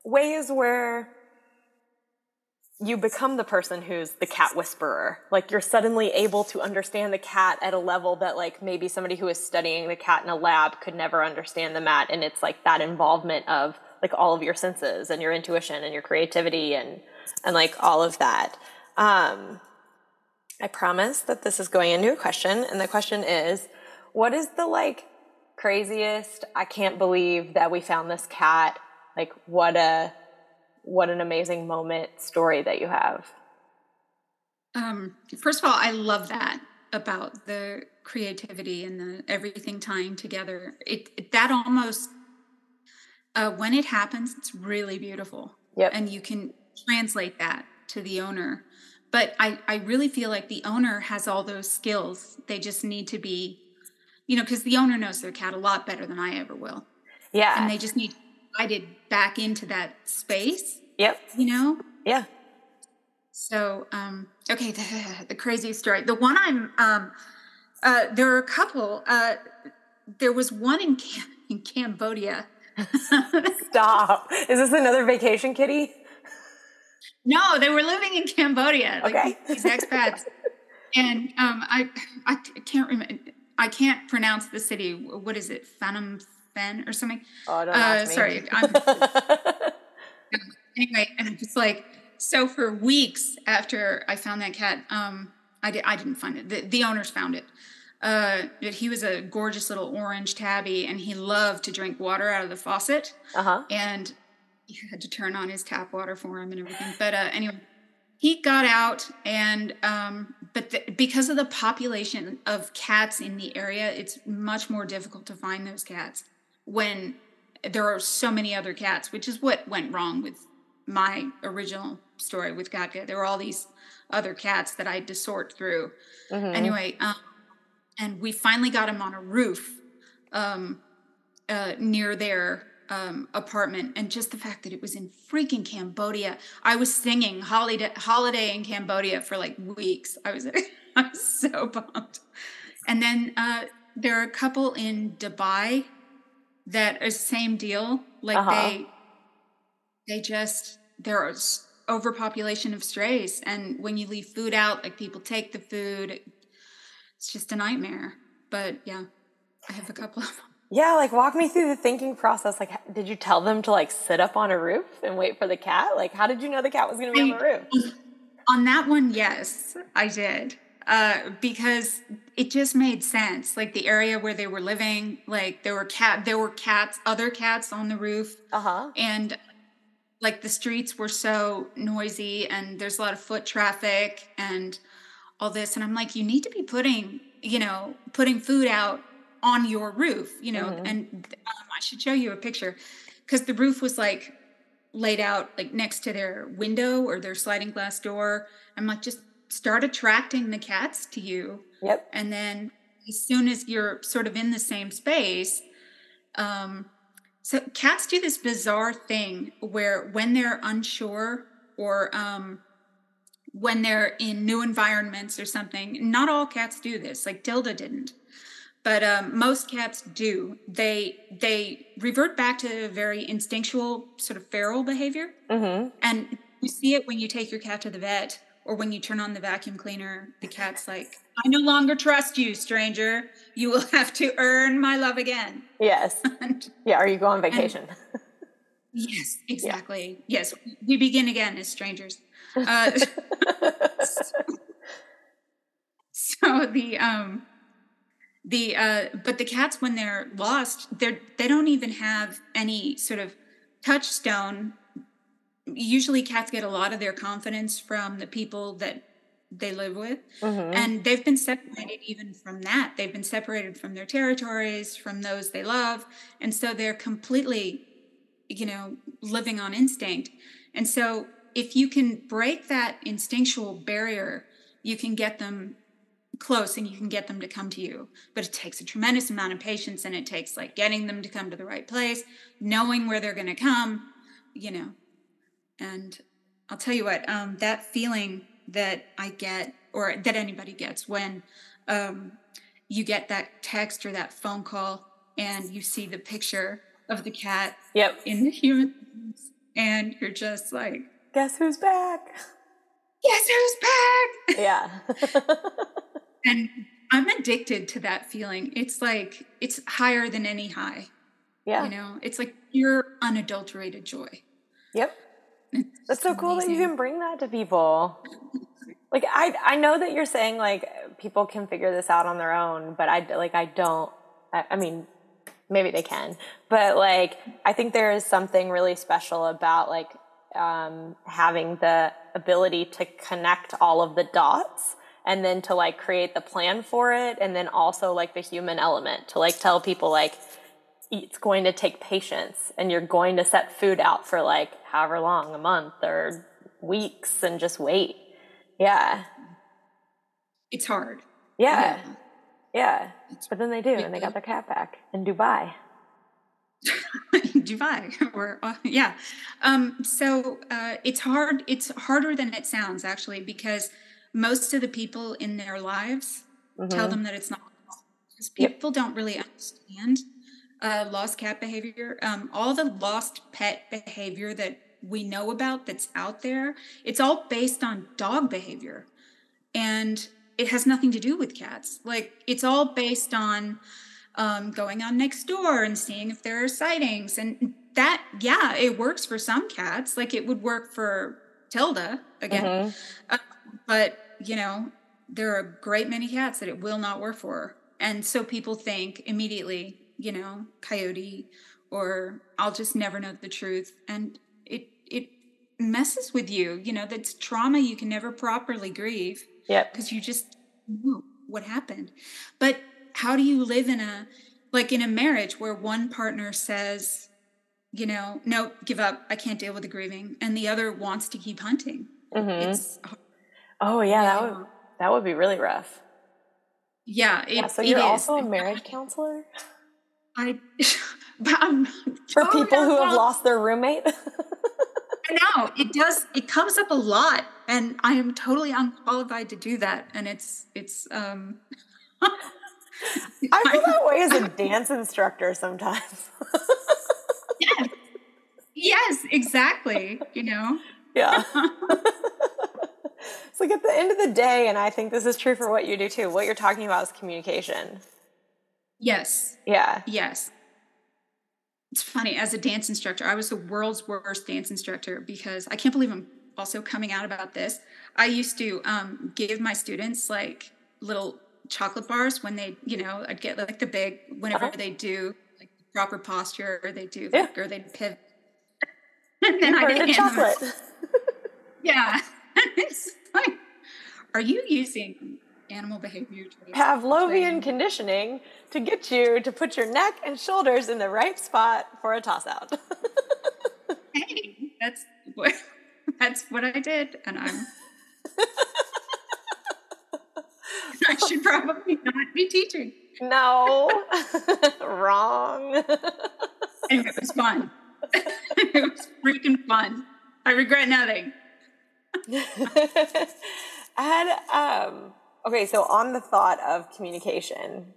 ways where you become the person who's the cat whisperer. Like you're suddenly able to understand the cat at a level that like maybe somebody who is studying the cat in a lab could never understand them at. And it's like that involvement of like all of your senses and your intuition and your creativity and and like all of that. Um, I promise that this is going into a question, and the question is, what is the like craziest? I can't believe that we found this cat. Like what a what an amazing moment story that you have. Um, first of all, I love that about the creativity and the everything tying together. It, it that almost uh, when it happens, it's really beautiful. Yep. And you can translate that to the owner. But I, I really feel like the owner has all those skills. They just need to be, you know, because the owner knows their cat a lot better than I ever will. Yeah. And they just need guided back into that space. Yep. You know? Yeah. So, um, okay, the, the craziest story. The one I'm, um, uh, there are a couple. Uh, there was one in, Cam- in Cambodia. Stop. Is this another vacation kitty? No, they were living in Cambodia. Like Okay. These expats. and um, I, I can't remember. I can't pronounce the city. What is it? Phnom Penh or something? Oh, don't Uh, sorry. I'm, anyway, and it's like so for weeks after I found that cat, um, I did I didn't find it. The, the owners found it. Uh, but he was a gorgeous little orange tabby, and he loved to drink water out of the faucet. uh-huh. And you had to turn on his tap water for him and everything. But uh, anyway, he got out, and um, but the, because of the population of cats in the area, it's much more difficult to find those cats when there are so many other cats, which is what went wrong with my original story with Katka. There were all these other cats that I had to sort through. Mhm. Anyway, um, and we finally got him on a roof um, uh, near their um, apartment. And just the fact that it was in freaking Cambodia, I was singing holiday, holiday in Cambodia for like weeks. I was, I was so bummed. And then uh, there are a couple in Dubai that is same deal. Like Uh-huh. they, they just there's overpopulation of strays, and when you leave food out, like people take the food. It's just a nightmare. But yeah, I have a couple of them. Yeah, like walk me through the thinking process. Like, did you tell them to like sit up on a roof and wait for the cat? Like, how did you know the cat was going to be on the roof? On that one, yes, I did. Uh, because it just made sense. Like the area where they were living, like there were cat, there were cats, other cats on the roof, Uh huh. and like the streets were so noisy, and there's a lot of foot traffic and all this. And I'm like, you need to be putting, you know, putting food out on your roof, you know. Mhm. And um, I should show you a picture because the roof was like laid out like next to their window or their sliding glass door. I'm like, just start attracting the cats to you. Yep. And then as soon as you're sort of in the same space, um, so cats do this bizarre thing where when they're unsure or um, when they're in new environments or something, not all cats do this. Like Tilda didn't, but um, most cats do. They they revert back to a very instinctual, sort of feral behavior. Mm-hmm. And you see it when you take your cat to the vet or when you turn on the vacuum cleaner. The cat's like, I no longer trust you, stranger. You will have to earn my love again. Yes. And Yeah. Are you going on vacation? yes, exactly. Yes, we begin again as strangers. Uh, so the um the uh but the cats when they're lost they're they don't even have any sort of touchstone usually cats get a lot of their confidence from the people that they live with. Mhm. and they've been separated even from that. They've been separated from their territories from those they love. And so they're completely you know living on instinct. And so if you can break that instinctual barrier you can get them close and you can get them to come to you. But it takes a tremendous amount of patience and it takes like getting them to come to the right place knowing where they're going to come you know and i'll tell you what um, that feeling that i get or that anybody gets when um, you get that text or that phone call and you see the picture of the cat yep. in the human and you're just like guess who's back? Guess who's back? Yeah. And i'm addicted to that feeling. It's like it's higher than any high yeah. you know? It's like pure unadulterated joy. Yep that's so cool that you can bring that to people. Like i i know that you're saying like people can figure this out on their own but i like i don't i, I mean maybe they can but like i think there is something really special about like um, having the ability to connect all of the dots and then to like create the plan for it and then also like the human element to like tell people like it's going to take patience and you're going to set food out for like however long a month or weeks and just wait yeah it's hard yeah yeah It's- but then they do and they got their cat back in dubai Dubai, or uh, yeah. Um, so uh, it's hard. It's harder than it sounds actually, because most of the people in their lives tell Mhm. them that it's not. Because Yep. people don't really understand uh, lost cat behavior. Um, all the lost pet behavior that we know about that's out there, it's all based on dog behavior, and it has nothing to do with cats. Like it's all based on um, going on next door and seeing if there are sightings. And that, yeah, it works for some cats. Like it would work for Tilda again. Mhm. But, you know, there are a great many cats that it will not work for. And so people think immediately, you know, coyote or I'll just never know the truth. And it, it messes with you. You know, that's trauma you can never properly grieve yep because you just know what happened. But how do you live in a like in a marriage where one partner says, you know, no, give up, I can't deal with the grieving, and the other wants to keep hunting? Mhm. It's oh yeah that Yeah. would that would be really rough yeah, it, yeah so you're is. also a marriage counselor I, but I'm for totally people who have lost their roommate I know it does. It comes up a lot, and I am totally unqualified to do that. And it's it's um. I feel that way as a dance instructor sometimes. yes, yes, exactly. You know. yeah. it's like at the end of the day, and I think this is true for what you do too, what you're talking about is communication. Yes, Yeah. yes. It's funny. As a dance instructor, I was the world's worst dance instructor because I can't believe I'm also coming out about this. I used to um, give my students like little chocolate bars when they, you know, I'd get like the big whenever Uh-huh. they do like proper posture or they do Yeah. like, or they'd pivot. and then I'd the chocolate. Yeah. it's like, are you using animal behavior to Pavlovian conditioning to get you to put your neck and shoulders in the right spot for a toss out. Hey, that's what that's what I did, and I'm. I should probably not be teaching. no. Wrong. Anyway, it was fun. it was freaking fun. I regret nothing. and um, okay, so on the thought of communication,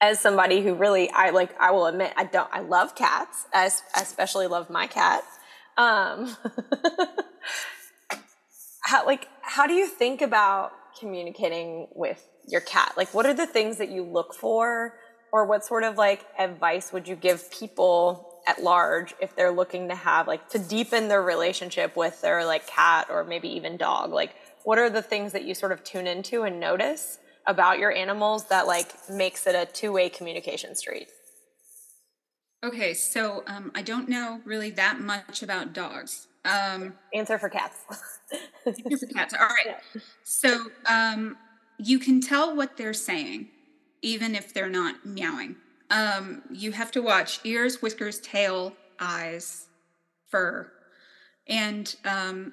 as somebody who really, I like, I will admit, I don't, I love cats. I especially love my cat. Um, how like how do you think about communicating with your cat? Like, what are the things that you look for, or what sort of like advice would you give people at large if they're looking to have like to deepen their relationship with their like cat or maybe even dog? Like, what are the things that you sort of tune into and notice about your animals that like makes it a two-way communication street? Okay, so um, I don't know really that much about dogs. Um, Answer for cats. Here's the cats. All right. So um, you can tell what they're saying, even if they're not meowing. Um, you have to watch ears, whiskers, tail, eyes, fur, and um,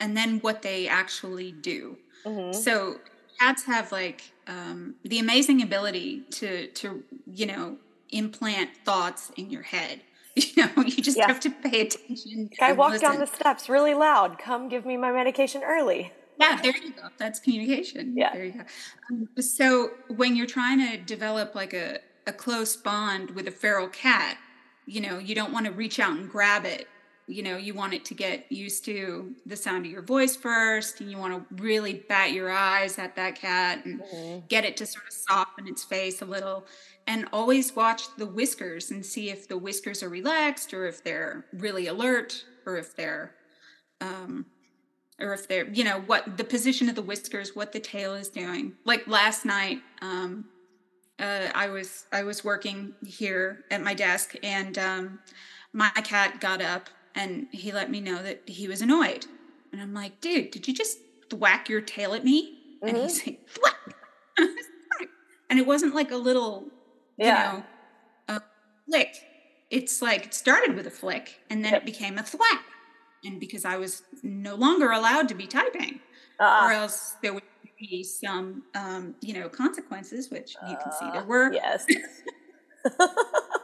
and then what they actually do. Mhm. So cats have like um, the amazing ability to to you know implant thoughts in your head. You know, you just Yeah. have to pay attention. I and walked down the steps really loud. Come give me my medication early. Yeah, there you go. That's communication. Yeah. There you go. Um, so when you're trying to develop like a, a close bond with a feral cat, you know, you don't want to reach out and grab it. You know, you want it to get used to the sound of your voice first, and you want to really bat your eyes at that cat and Mm-hmm. get it to sort of soften its face a little. And always watch the whiskers and see if the whiskers are relaxed or if they're really alert or if they're um, or if they're you know what the position of the whiskers what the tail is doing like last night um uh, i was i was working here at my desk and um my cat got up and he let me know that he was annoyed and i'm like dude did you just thwack your tail at me and Mhm. he's like thwack and it wasn't like a little Yeah. you know a flick it's like it started with a flick and then Yep. it became a thwack and because I was no longer allowed to be typing, or Uh, else there would be some, um, you know, consequences, which you can see there uh, were. Yes.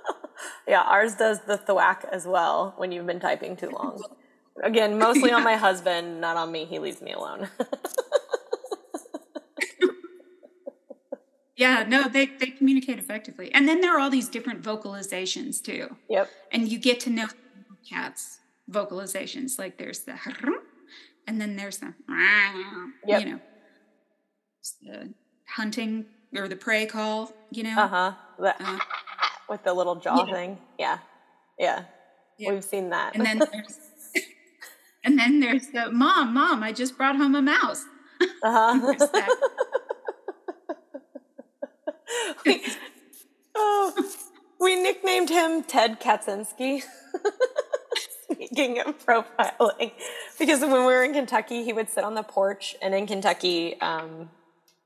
yeah, ours does the thwack as well when you've been typing too long. Again, mostly on my husband, not on me. He leaves me alone. Yeah, no, they they communicate effectively, and then there are all these different vocalizations too, yep. and you get to know cats' vocalizations. Like there's the, and then there's the, Yep. you know, the hunting or the prey call. You know, Uh huh. Uh, With the little jaw yeah. thing. Yeah. Yeah. Yeah. We've seen that. and then there's and then there's the mom mom i just brought home a mouse uh There's huh. that. oh, we nicknamed him Ted Kaczynski. Speaking of profiling, because when we were in Kentucky, he would sit on the porch, and in Kentucky, um,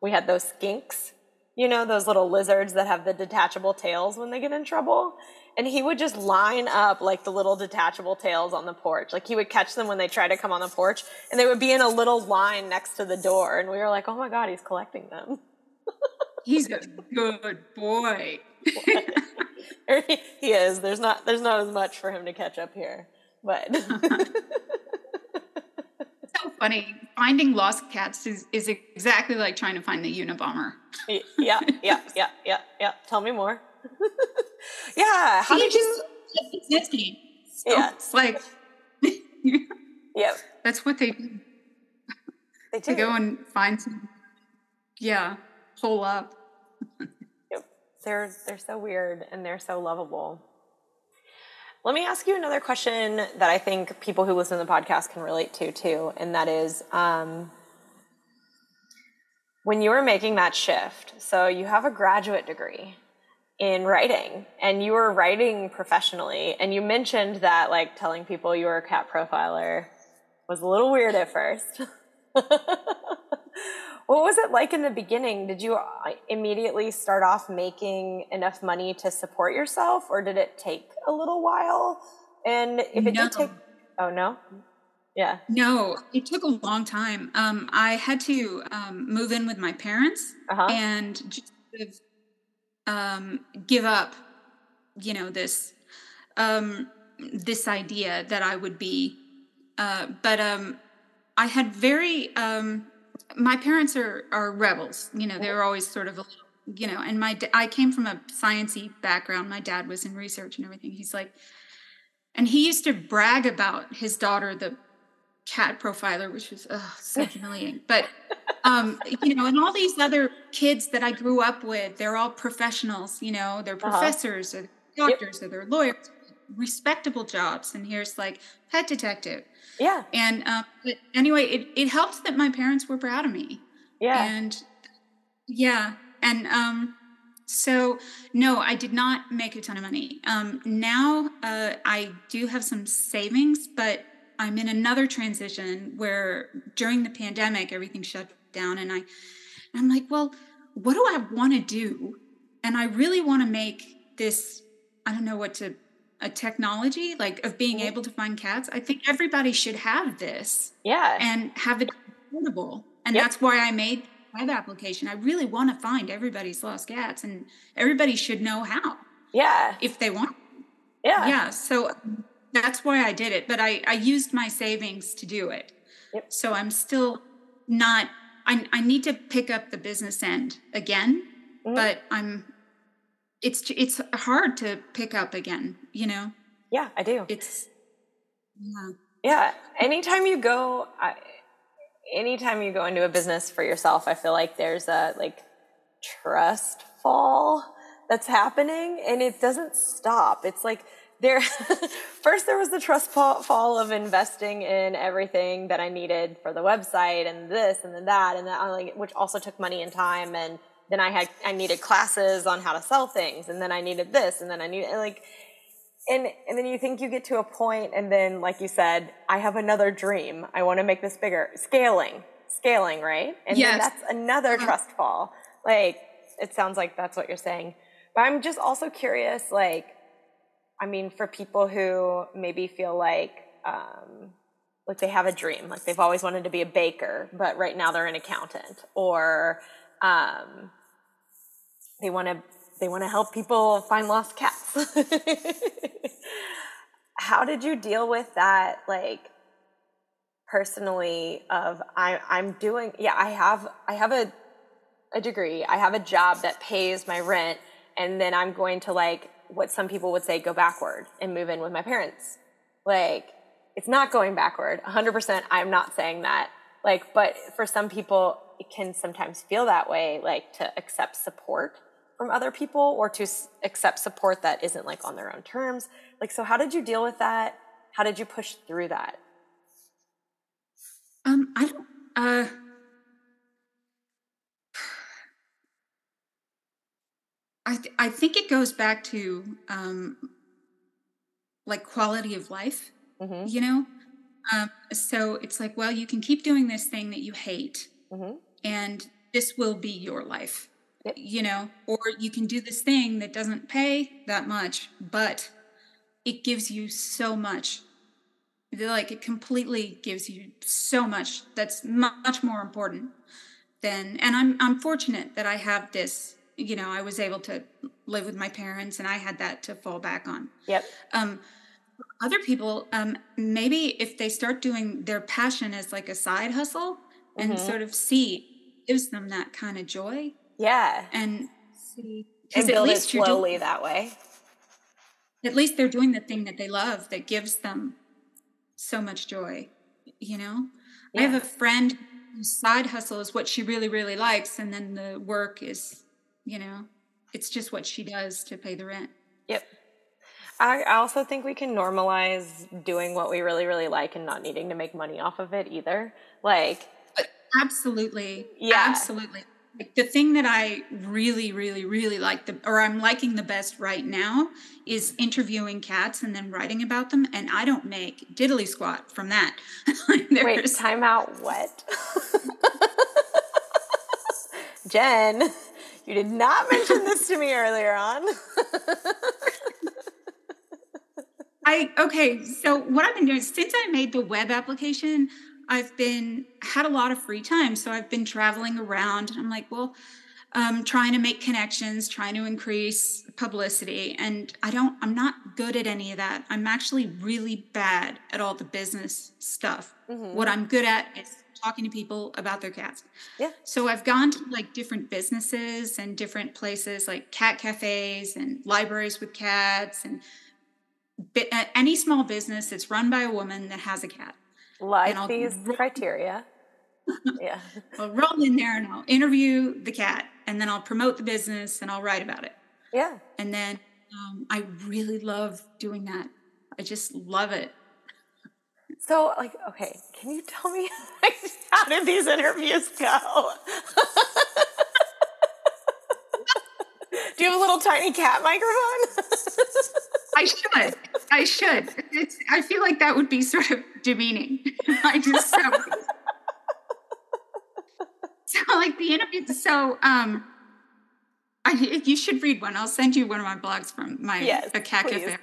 we had those skinks, you know, those little lizards that have the detachable tails when they get in trouble. And he would just line up like the little detachable tails on the porch. Like he would catch them when they try to come on the porch, and they would be in a little line next to the door. And we were like, oh my God, he's collecting them. he's a good boy he is. There's not there's not as much for him to catch up here. But funny finding lost cats is, is exactly like trying to find the unabomber yeah, yeah, yeah, yeah, yeah. Tell me more. yeah, how he did you just so Yeah. it's like Yep. that's what they do They do. go and find some yeah hole up Yep. They're they're so weird and they're so lovable. Let me ask you another question that I think people who listen to the podcast can relate to too, and that is um, when you were making that shift. So you have a graduate degree in writing, and you were writing professionally, and you mentioned that like telling people you were a cat profiler was a little weird at first. What was it like in the beginning? Did you uh, immediately start off making enough money to support yourself, or did it take a little while? And if it No. did take, oh no, yeah, No, it took a long time. Um, I had to um, move in with my parents Uh-huh. and just sort of, um, give up, you know, this um, this idea that I would be. Uh, but um, I had very. My parents are are rebels. You know, they were always sort of a little. You know, and my I came from a sciency background. My dad was in research and everything. He's like, and he used to brag about his daughter, the cat profiler, which was ugh, so humiliating. But um, you know, and all these other kids that I grew up with, they're all professionals. You know, they're Uh-huh. professors or doctors or they're lawyers, respectable jobs. And here's like pet detective. yeah, And um, but anyway, it it helped that my parents were proud of me. Yeah, and yeah. And um so no i did not make a ton of money. Um now uh i do have some savings but i'm in another transition where during the pandemic everything shut down and i i'm like well what do i want to do? And i really want to make this i don't know what to a technology like of being Mhm. able to find cats i think everybody should have this yeah, and have it affordable. And Yep. that's why I made web application. I really want to find everybody's lost cats, and everybody should know how Yeah. if they want. Yeah. Yeah, so that's why I did it. But I I used my savings to do it. Yep. So I'm still not. I I need to pick up the business end again, Mhm. but I'm. It's it's hard to pick up again. You know, Yeah, I do. it's. Yeah. Yeah. Anytime you go, I, anytime you go into a business for yourself, I feel like there's a like trust fall that's happening and it doesn't stop. It's like there, first there was the trust fall, of investing in everything that I needed for the website and this and then that and that, like, which also took money and time. And then I had, I needed classes on how to sell things and then I needed this and then I needed like, and and then you think you get to a point and then like you said i have another dream. I want to make this bigger. Scaling. Scaling right? And then Yes. that's another trust fall. Like it sounds like that's what you're saying. But i'm just also curious like i mean for people who maybe feel like um like they have a dream like they've always wanted to be a baker but right now they're an accountant or um they want to they want to help people find lost cats. How did you deal with that like personally of I I'm doing yeah, I have I have a a degree. I have a job that pays my rent and then I'm going to like what some people would say go backward and move in with my parents. Like it's not going backward. 100% I'm not saying that. Like but for some people it can sometimes feel that way like to accept support from other people or to s- accept support that isn't like on their own terms. Like so how did you deal with that? How did you push through that? Um, I don't. Uh, I th- I think it goes back to um, like quality of life. Mhm. You know, um, so it's like, well, you can keep doing this thing that you hate, Mhm. and this will be your life. Yep. You know, or you can do this thing that doesn't pay that much, but it gives you so much like it completely gives you so much that's much more important than and i'm i'm fortunate that i have this you know i was able to live with my parents and i had that to fall back on Yep. um other people um maybe if they start doing their passion as like a side hustle and Mhm. sort of see gives them that kind of joy Yeah. and see And at build it least you're doing slowly that way. at least they're doing the thing that they love that gives them so much joy you know i have a friend whose side hustle is what she really really likes and then the work is you know it's just what she does to pay the rent Yep. I I also think we can normalize doing what we really, really like and not needing to make money off of it either. Like, absolutely Yeah. absolutely like the thing that i really really really like the or i'm liking the best right now is interviewing cats and then writing about them and i don't make diddly squat from that wait, time out. What? Jen, you did not mention this to me earlier on. I okay, so what I've been doing since I made the web application, I've been had a lot of free time. So I've been traveling around. And I'm like, well, um, trying to make connections, trying to increase publicity. And I don't, I'm not good at any of that. I'm actually really bad at all the business stuff. What I'm good at is talking to people about their cats. Yeah. So I've gone to like different businesses and different places like cat cafes and libraries with cats and any small business that's run by a woman that has a cat. Like these criteria. yeah. I'll roll in there and I'll interview the cat and then I'll promote the business and I'll write about it. Yeah. And then um, I really love doing that. I just love it. So, like, okay, can you tell me how did these interviews go? Do you have a little tiny cat microphone? I should. I should. It's, I feel like that would be sort of demeaning. I just so, so like the interview. So um, I you should read one. I'll send you one of my blogs from my yes. a cat cafe.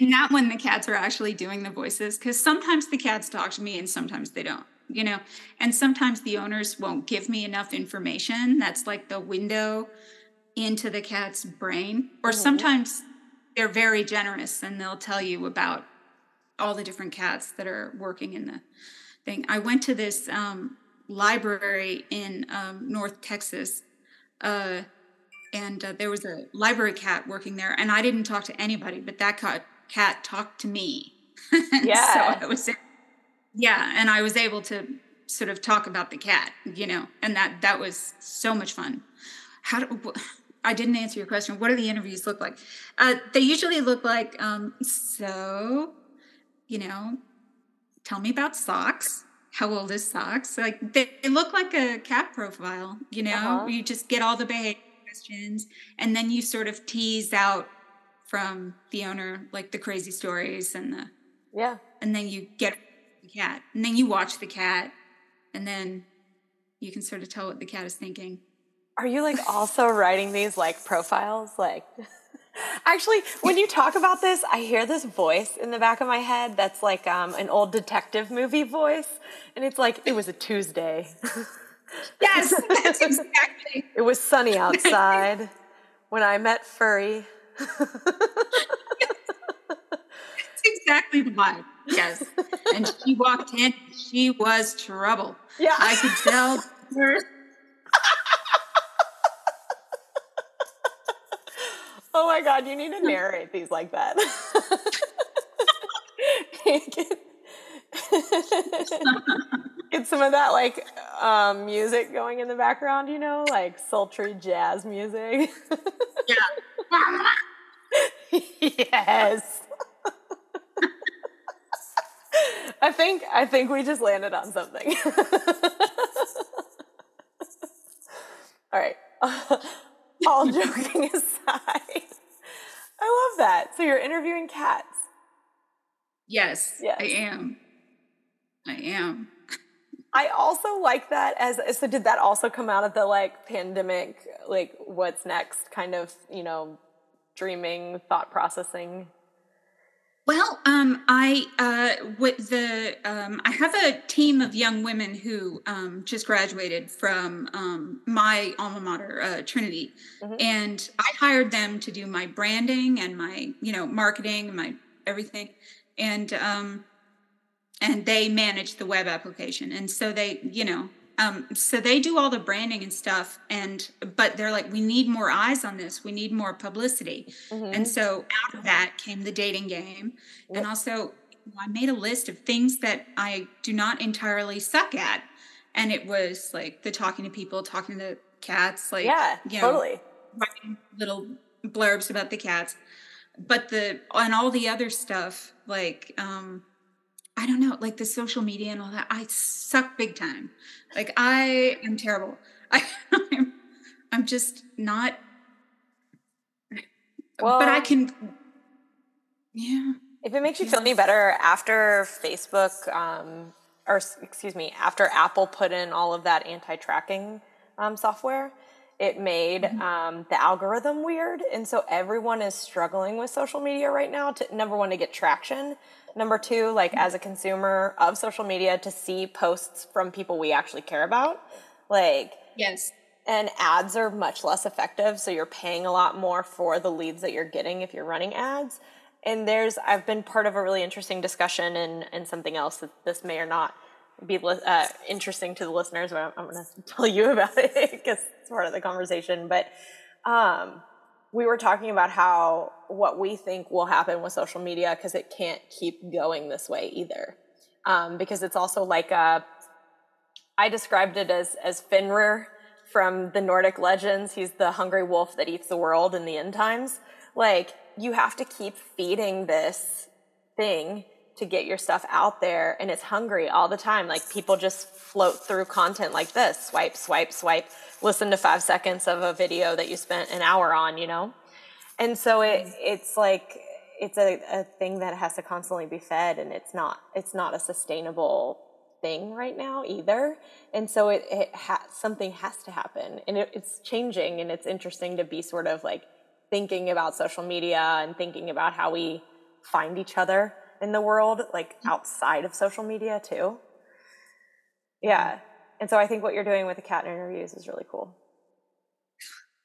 And not when the cats are actually doing the voices, because sometimes the cats talk to me and sometimes they don't. You know, and sometimes the owners won't give me enough information. That's like the window into the cat's brain. Or mm-hmm. sometimes they're very generous and they'll tell you about all the different cats that are working in the thing. I went to this um, library in um, North Texas. Uh, and uh, there was a library cat working there and i didn't talk to anybody but that cat, cat talked to me yeah so I was yeah and i was able to sort of talk about the cat you know and that that was so much fun. How do, i didn't answer your question. What do the interviews look like? Uh, they usually look like um, so you know tell me about socks. How old is socks? Like they, they look like a cat profile you know? Uh-huh. you just get all the behavior questions and then you sort of tease out from the owner like the crazy stories and the yeah. and then you get the cat and then you watch the cat and then you can sort of tell what the cat is thinking are you like also writing these like profiles like Actually, when you talk about this, I hear this voice in the back of my head that's like um, an old detective movie voice. And it's like, it was a Tuesday. Yes, that's exactly. It was sunny outside when I met Furry. that's exactly the vibe. Yes. And she walked in, she was trouble. Yeah. I could tell her. oh my God, you need to narrate these like that. Get some of that like um, music going in the background, you know, like sultry jazz music. yeah. yes. I think I think we just landed on something. All right. All joking aside. I love that. So you're interviewing cats. Yes, yes. I am. I am. I also like that as so did that also come out of the like pandemic like what's next kind of, you know, dreaming, thought processing? Well, um, I uh, with the um, I have a team of young women who um, just graduated from um, my alma mater, uh, Trinity, mm-hmm. and I hired them to do my branding and my you know marketing, my everything, and um, and they manage the web application. And so they you know um, so they do all the branding and stuff and but they're like we need more eyes on this. We need more publicity. Mm-hmm. and so out of that came the dating game. Yep. and also i made a list of things that i do not entirely suck at. And it was like the talking to people talking to cats like yeah you know, totally. writing little blurbs about the cats. But the and all the other stuff like um I don't know, like the social media and all that. I suck big time. Like I am terrible. I, I'm, I'm just not. Well, but I can. Yeah. If it makes you feel any better, after Facebook, um, or excuse me, after Apple put in all of that anti-tracking um, software, it made mm-hmm. um, the algorithm weird, and so everyone is struggling with social media right now. To number one, to get traction Number two, like as a consumer of social media, to see posts from people we actually care about. Like, yes. And ads are much less effective. So you're paying a lot more for the leads that you're getting if you're running ads. And there's, I've been part of a really interesting discussion and, and something else that this may or not be uh, interesting to the listeners, but I'm, I'm going to tell you about it because it's part of the conversation. But um, we were talking about how what we think will happen with social media because it can't keep going this way either. Um, because it's also like a, I described it as as Fenrir from the Nordic legends. He's the hungry wolf that eats the world in the end times. Like you have to keep feeding this thing to get your stuff out there and it's hungry all the time. Like people just float through content like this, swipe, swipe, swipe listen to five seconds of a video that you spent an hour on, you know? And so it, it's like, it's a, a thing that has to constantly be fed and it's not, it's not a sustainable thing right now either. And so it, it ha- something has to happen and it, it's changing and it's interesting to be sort of like thinking about social media and thinking about how we find each other in the world, like mm-hmm. outside of social media too. Yeah. And so I think what you're doing with the cat interviews is really cool.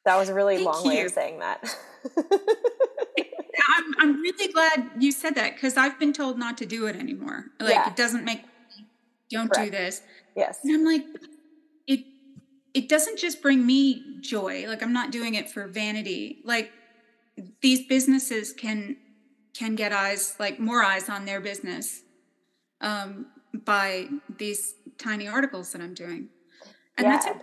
That was a really Thank long way of saying that. I'm, I'm really glad you said that because I've been told not to do it anymore. Like Yeah. it doesn't make don't do this. yes. And I'm like, it it doesn't just bring me joy. Like I'm not doing it for vanity. Like these businesses can can get eyes like more eyes on their business um, by these tiny articles that I'm doing. And that's it.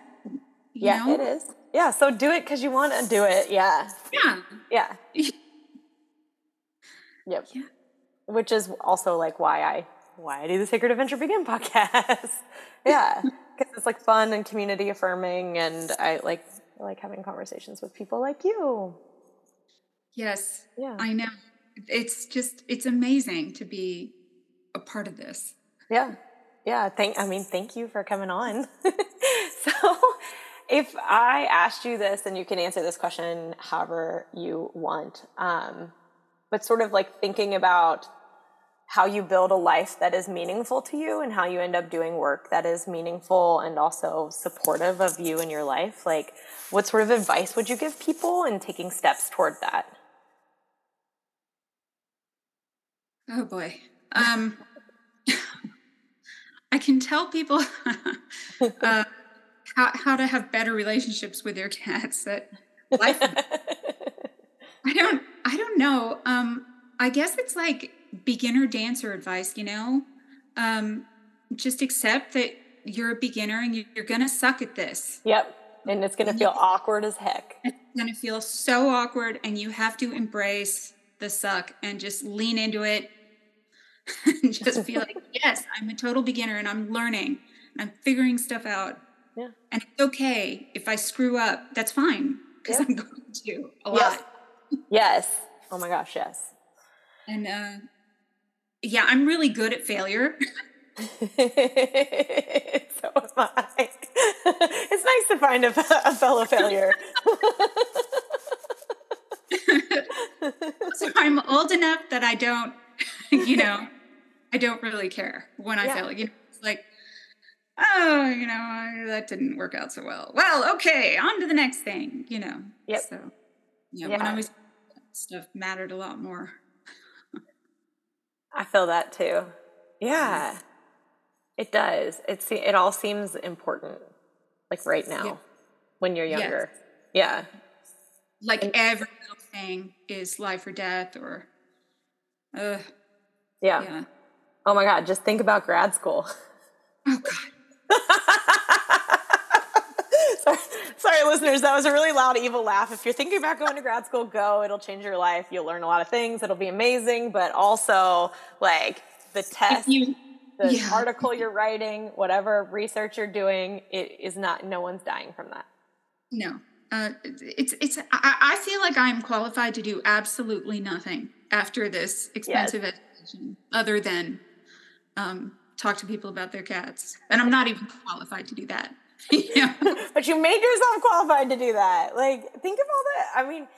Yeah, know? it is. Yeah. So do it because you want to do it. Yeah. Yeah. Yeah. Yep. Yeah. Which is also like why I why I do the Sacred Adventure Begin podcast. yeah, because it's like fun and community affirming, and I like I like having conversations with people like you. Yes. Yeah. I know. It's just it's amazing to be a part of this. Yeah. Yeah. Thank I mean, thank you for coming on. so if I asked you this, and you can answer this question however you want, um, but sort of like thinking about how you build a life that is meaningful to you and how you end up doing work that is meaningful and also supportive of you in your life, like what sort of advice would you give people in taking steps toward that? Oh boy. Um, I can tell people uh, how how to have better relationships with their cats. That life. I don't. I don't know. Um, I guess it's like beginner dancer advice. You know, um, just accept that you're a beginner and you- you're gonna suck at this. Yep. And it's going to feel awkward as heck. It's gonna feel so awkward, and you have to embrace the suck and just lean into it and just feel like, yes, I'm a total beginner and I'm learning and I'm figuring stuff out. Yeah. And it's okay if I screw up. That's fine because Yeah. I'm going to a Yes. lot. Yes. Oh my gosh, yes. And uh, yeah, I'm really good at failure. so am I. it's nice to find a, a fellow failure. so I'm old enough that I don't, you know, I don't really care when I Yeah. fail. You know, it's like, oh, you know, I, that didn't work out so well. Well, okay, on to the next thing. You know. Yep. So, yeah, when I was stuff mattered a lot more. I feel that too. Yeah. It does. It se- it all seems important like right now Yeah. when you're Yes. younger. Yeah. Like every little thing is life or death, or, uh, Yeah. yeah. Oh my god, just think about grad school. Oh God. sorry, sorry, listeners. That was a really loud, evil laugh. If you're thinking about going to grad school, go. It'll change your life. You'll learn a lot of things. It'll be amazing. But also, like the test, You, the yeah. article you're writing, whatever research you're doing, it is not. No one's dying from that. No, uh, it's it's. I, I feel like I'm qualified to do absolutely nothing after this expensive education, other than um, talk to people about their cats, and I'm not even qualified to do that. but you made yourself qualified to do that. Like, think of all the. I mean,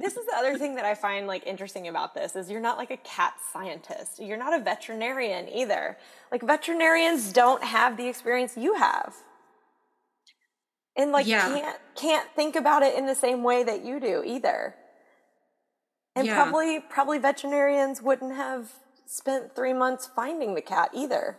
this is the other thing that I find like interesting about this is you're not like a cat scientist. You're not a veterinarian either. Like veterinarians don't have the experience you have. And like Yeah. can't can't think about it in the same way that you do either. And Yeah. probably probably veterinarians wouldn't have spent 3 months finding the cat either.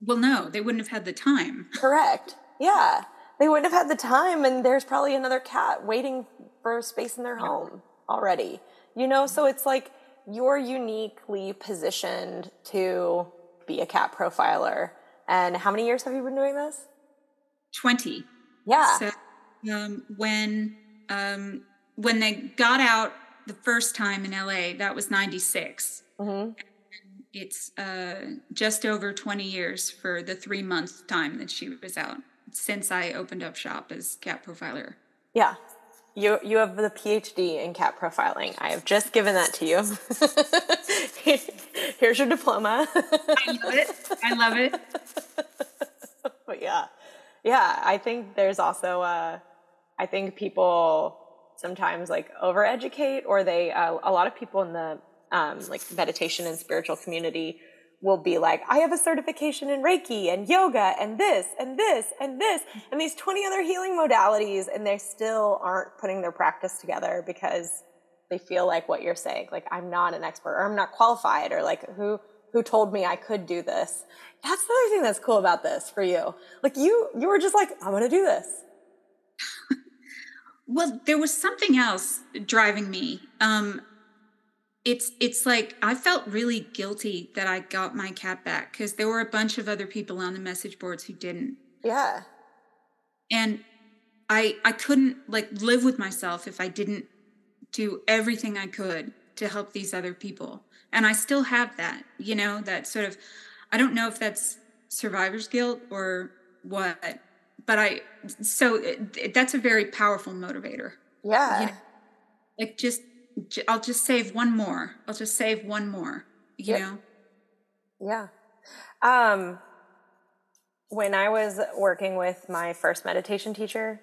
well, no, they wouldn't have had the time. Correct. Yeah. They wouldn't have had the time, and there's probably another cat waiting for space in their home already. You know, so it's like you're uniquely positioned to be a cat profiler. And how many years have you been doing this? Twenty. Yeah. So um, when um, when they got out the first time in LA, that was '96. hmm It's uh, just over 20 years for the three month time that she was out since I opened up shop as cat profiler. Yeah. You, you have the PhD in cat profiling. I have just given that to you. Here's your diploma. I love it. I love it. but yeah, yeah, I think there's also, uh, I think people sometimes like overeducate or they, uh, a lot of people in the um, like meditation and spiritual community will be like, I have a certification in Reiki and yoga and this and this and this and these 20 other healing modalities. And they still aren't putting their practice together because they feel like what you're saying, like I'm not an expert or I'm not qualified or like who, who told me I could do this. That's the other thing that's cool about this for you. Like you, you were just like, I'm to do this. Well, there was something else driving me. Um, it's it's like I felt really guilty that I got my cat back because there were a bunch of other people on the message boards who didn't. Yeah. And I I couldn't like live with myself if I didn't do everything I could to help these other people. And I still have that, you know, that sort of I don't know if that's survivor's guilt or what, but I so it, that's a very powerful motivator. Yeah. You know, like just I'll just save one more. I'll just save one more, you yep. know? Yeah. Um, when I was working with my first meditation teacher,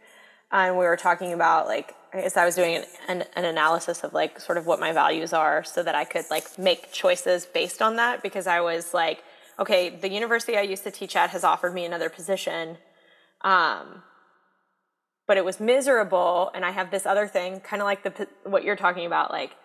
and we were talking about like, I guess I was doing an, an, an, analysis of like sort of what my values are so that I could like make choices based on that because I was like, okay, the university I used to teach at has offered me another position. Um, but it was miserable and i have this other thing kind of like the what you're talking about like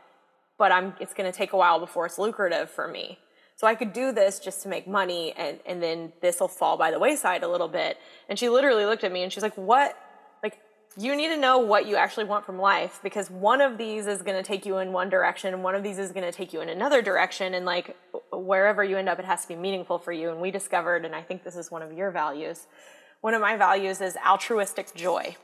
but i'm it's going to take a while before it's lucrative for me. So i could do this just to make money and and then this will fall by the wayside a little bit. And she literally looked at me and she's like what? Like you need to know what you actually want from life because one of these is going to take you in one direction and one of these is going to take you in another direction and like wherever you end up it has to be meaningful for you. And we discovered and i think this is one of your values one of my values is altruistic joy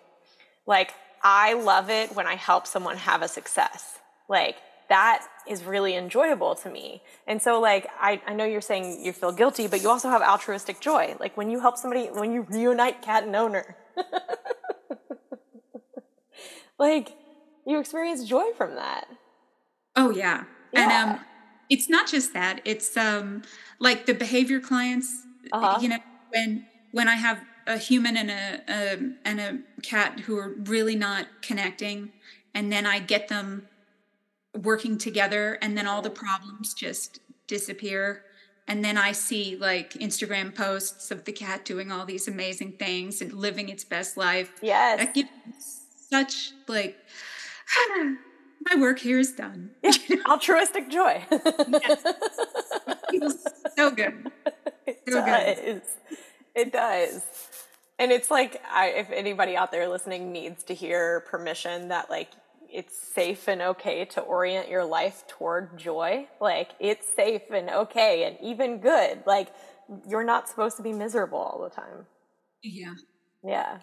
like, I love it when I help someone have a success. Like, that is really enjoyable to me. And so, like, I, I know you're saying you feel guilty, but you also have altruistic joy. Like, when you help somebody, when you reunite cat and owner, like, you experience joy from that. Oh, yeah. yeah. And, um, it's not just that it's um like the behavior clients uh-huh. you know when when i have a human and a, a and a cat who are really not connecting. And then i get them working together and then all the problems just disappear. And then i see like instagram posts of the cat doing all these amazing things and living its best life. Yes. That gives such like my work here is done. Yeah. altruistic joy. Yes. so good. It so does. good it does. And it's like I, if anybody out there listening needs to hear permission that like it's safe and okay to orient your life toward joy like it's safe and okay and even good. Like you're not supposed to be miserable all the time. Yeah. Yeah.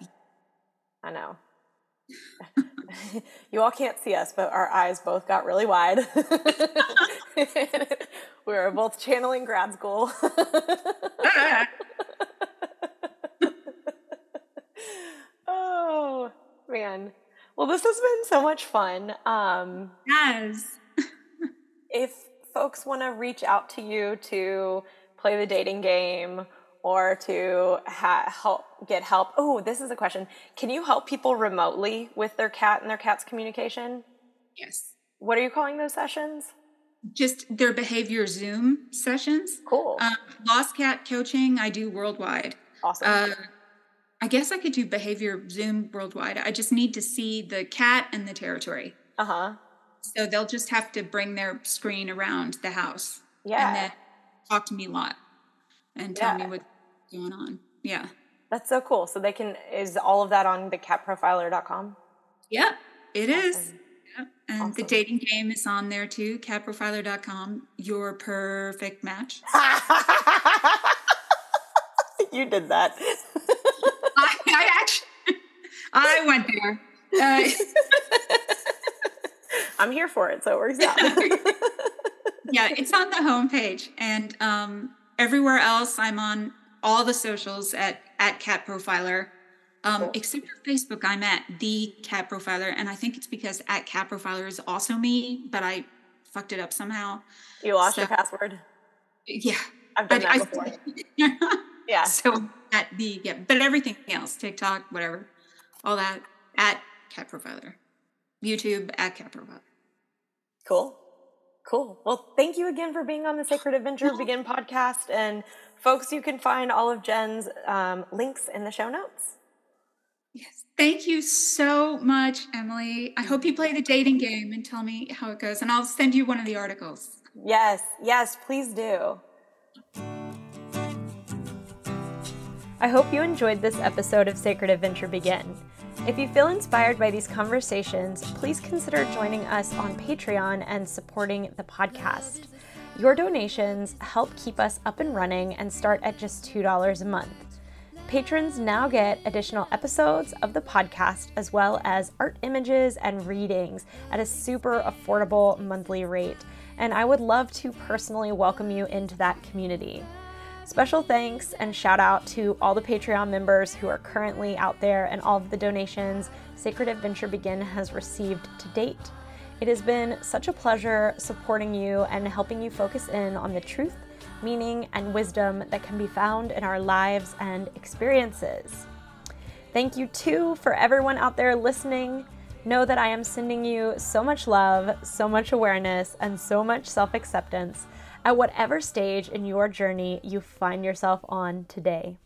I know. You all can't see us but our eyes both got really wide. We were both channeling grad school Oh man. Well, this has been so much fun. Um, yes. if folks want to reach out to you to play the dating game or to ha- help get help, oh, this is a question. Can you help people remotely with their cat and their cat's communication? Yes. What are you calling those sessions? Just their behavior Zoom sessions. Cool. Um, Lost Cat coaching I do worldwide. Awesome. Uh, I guess I could do behavior Zoom worldwide. I just need to see the cat and the territory. Uh huh. So they'll just have to bring their screen around the house. Yeah. And then talk to me a lot and tell yeah. me what's going on. Yeah. That's so cool. So they can, is all of that on the catprofiler.com? Yeah, it awesome. is. Yep. And awesome. the dating game is on there too, catprofiler.com. Your perfect match. you did that. I went there. Uh, I'm here for it, so it works out. yeah, it's on the homepage, and um, everywhere else, I'm on all the socials at at Cat Profiler. Um, cool. Except for Facebook, I'm at the Cat Profiler, and I think it's because at Cat Profiler is also me, but I fucked it up somehow. You lost so, your password. Yeah, I've done I, that before. I, yeah. So at the yeah, but everything else, TikTok, whatever, all that at Cat Profiler, YouTube at Cat Profiler. Cool. Cool. Well, thank you again for being on the Sacred Adventure Begin podcast. And folks, you can find all of Jen's um, links in the show notes. Yes. Thank you so much, Emily. I hope you play the dating game and tell me how it goes. And I'll send you one of the articles. Yes, yes, please do. I hope you enjoyed this episode of Sacred Adventure Begin. If you feel inspired by these conversations, please consider joining us on Patreon and supporting the podcast. Your donations help keep us up and running and start at just $2 a month. Patrons now get additional episodes of the podcast as well as art images and readings at a super affordable monthly rate. And I would love to personally welcome you into that community. Special thanks and shout out to all the Patreon members who are currently out there and all of the donations Sacred Adventure Begin has received to date. It has been such a pleasure supporting you and helping you focus in on the truth, meaning, and wisdom that can be found in our lives and experiences. Thank you, too, for everyone out there listening. Know that I am sending you so much love, so much awareness, and so much self acceptance at whatever stage in your journey you find yourself on today.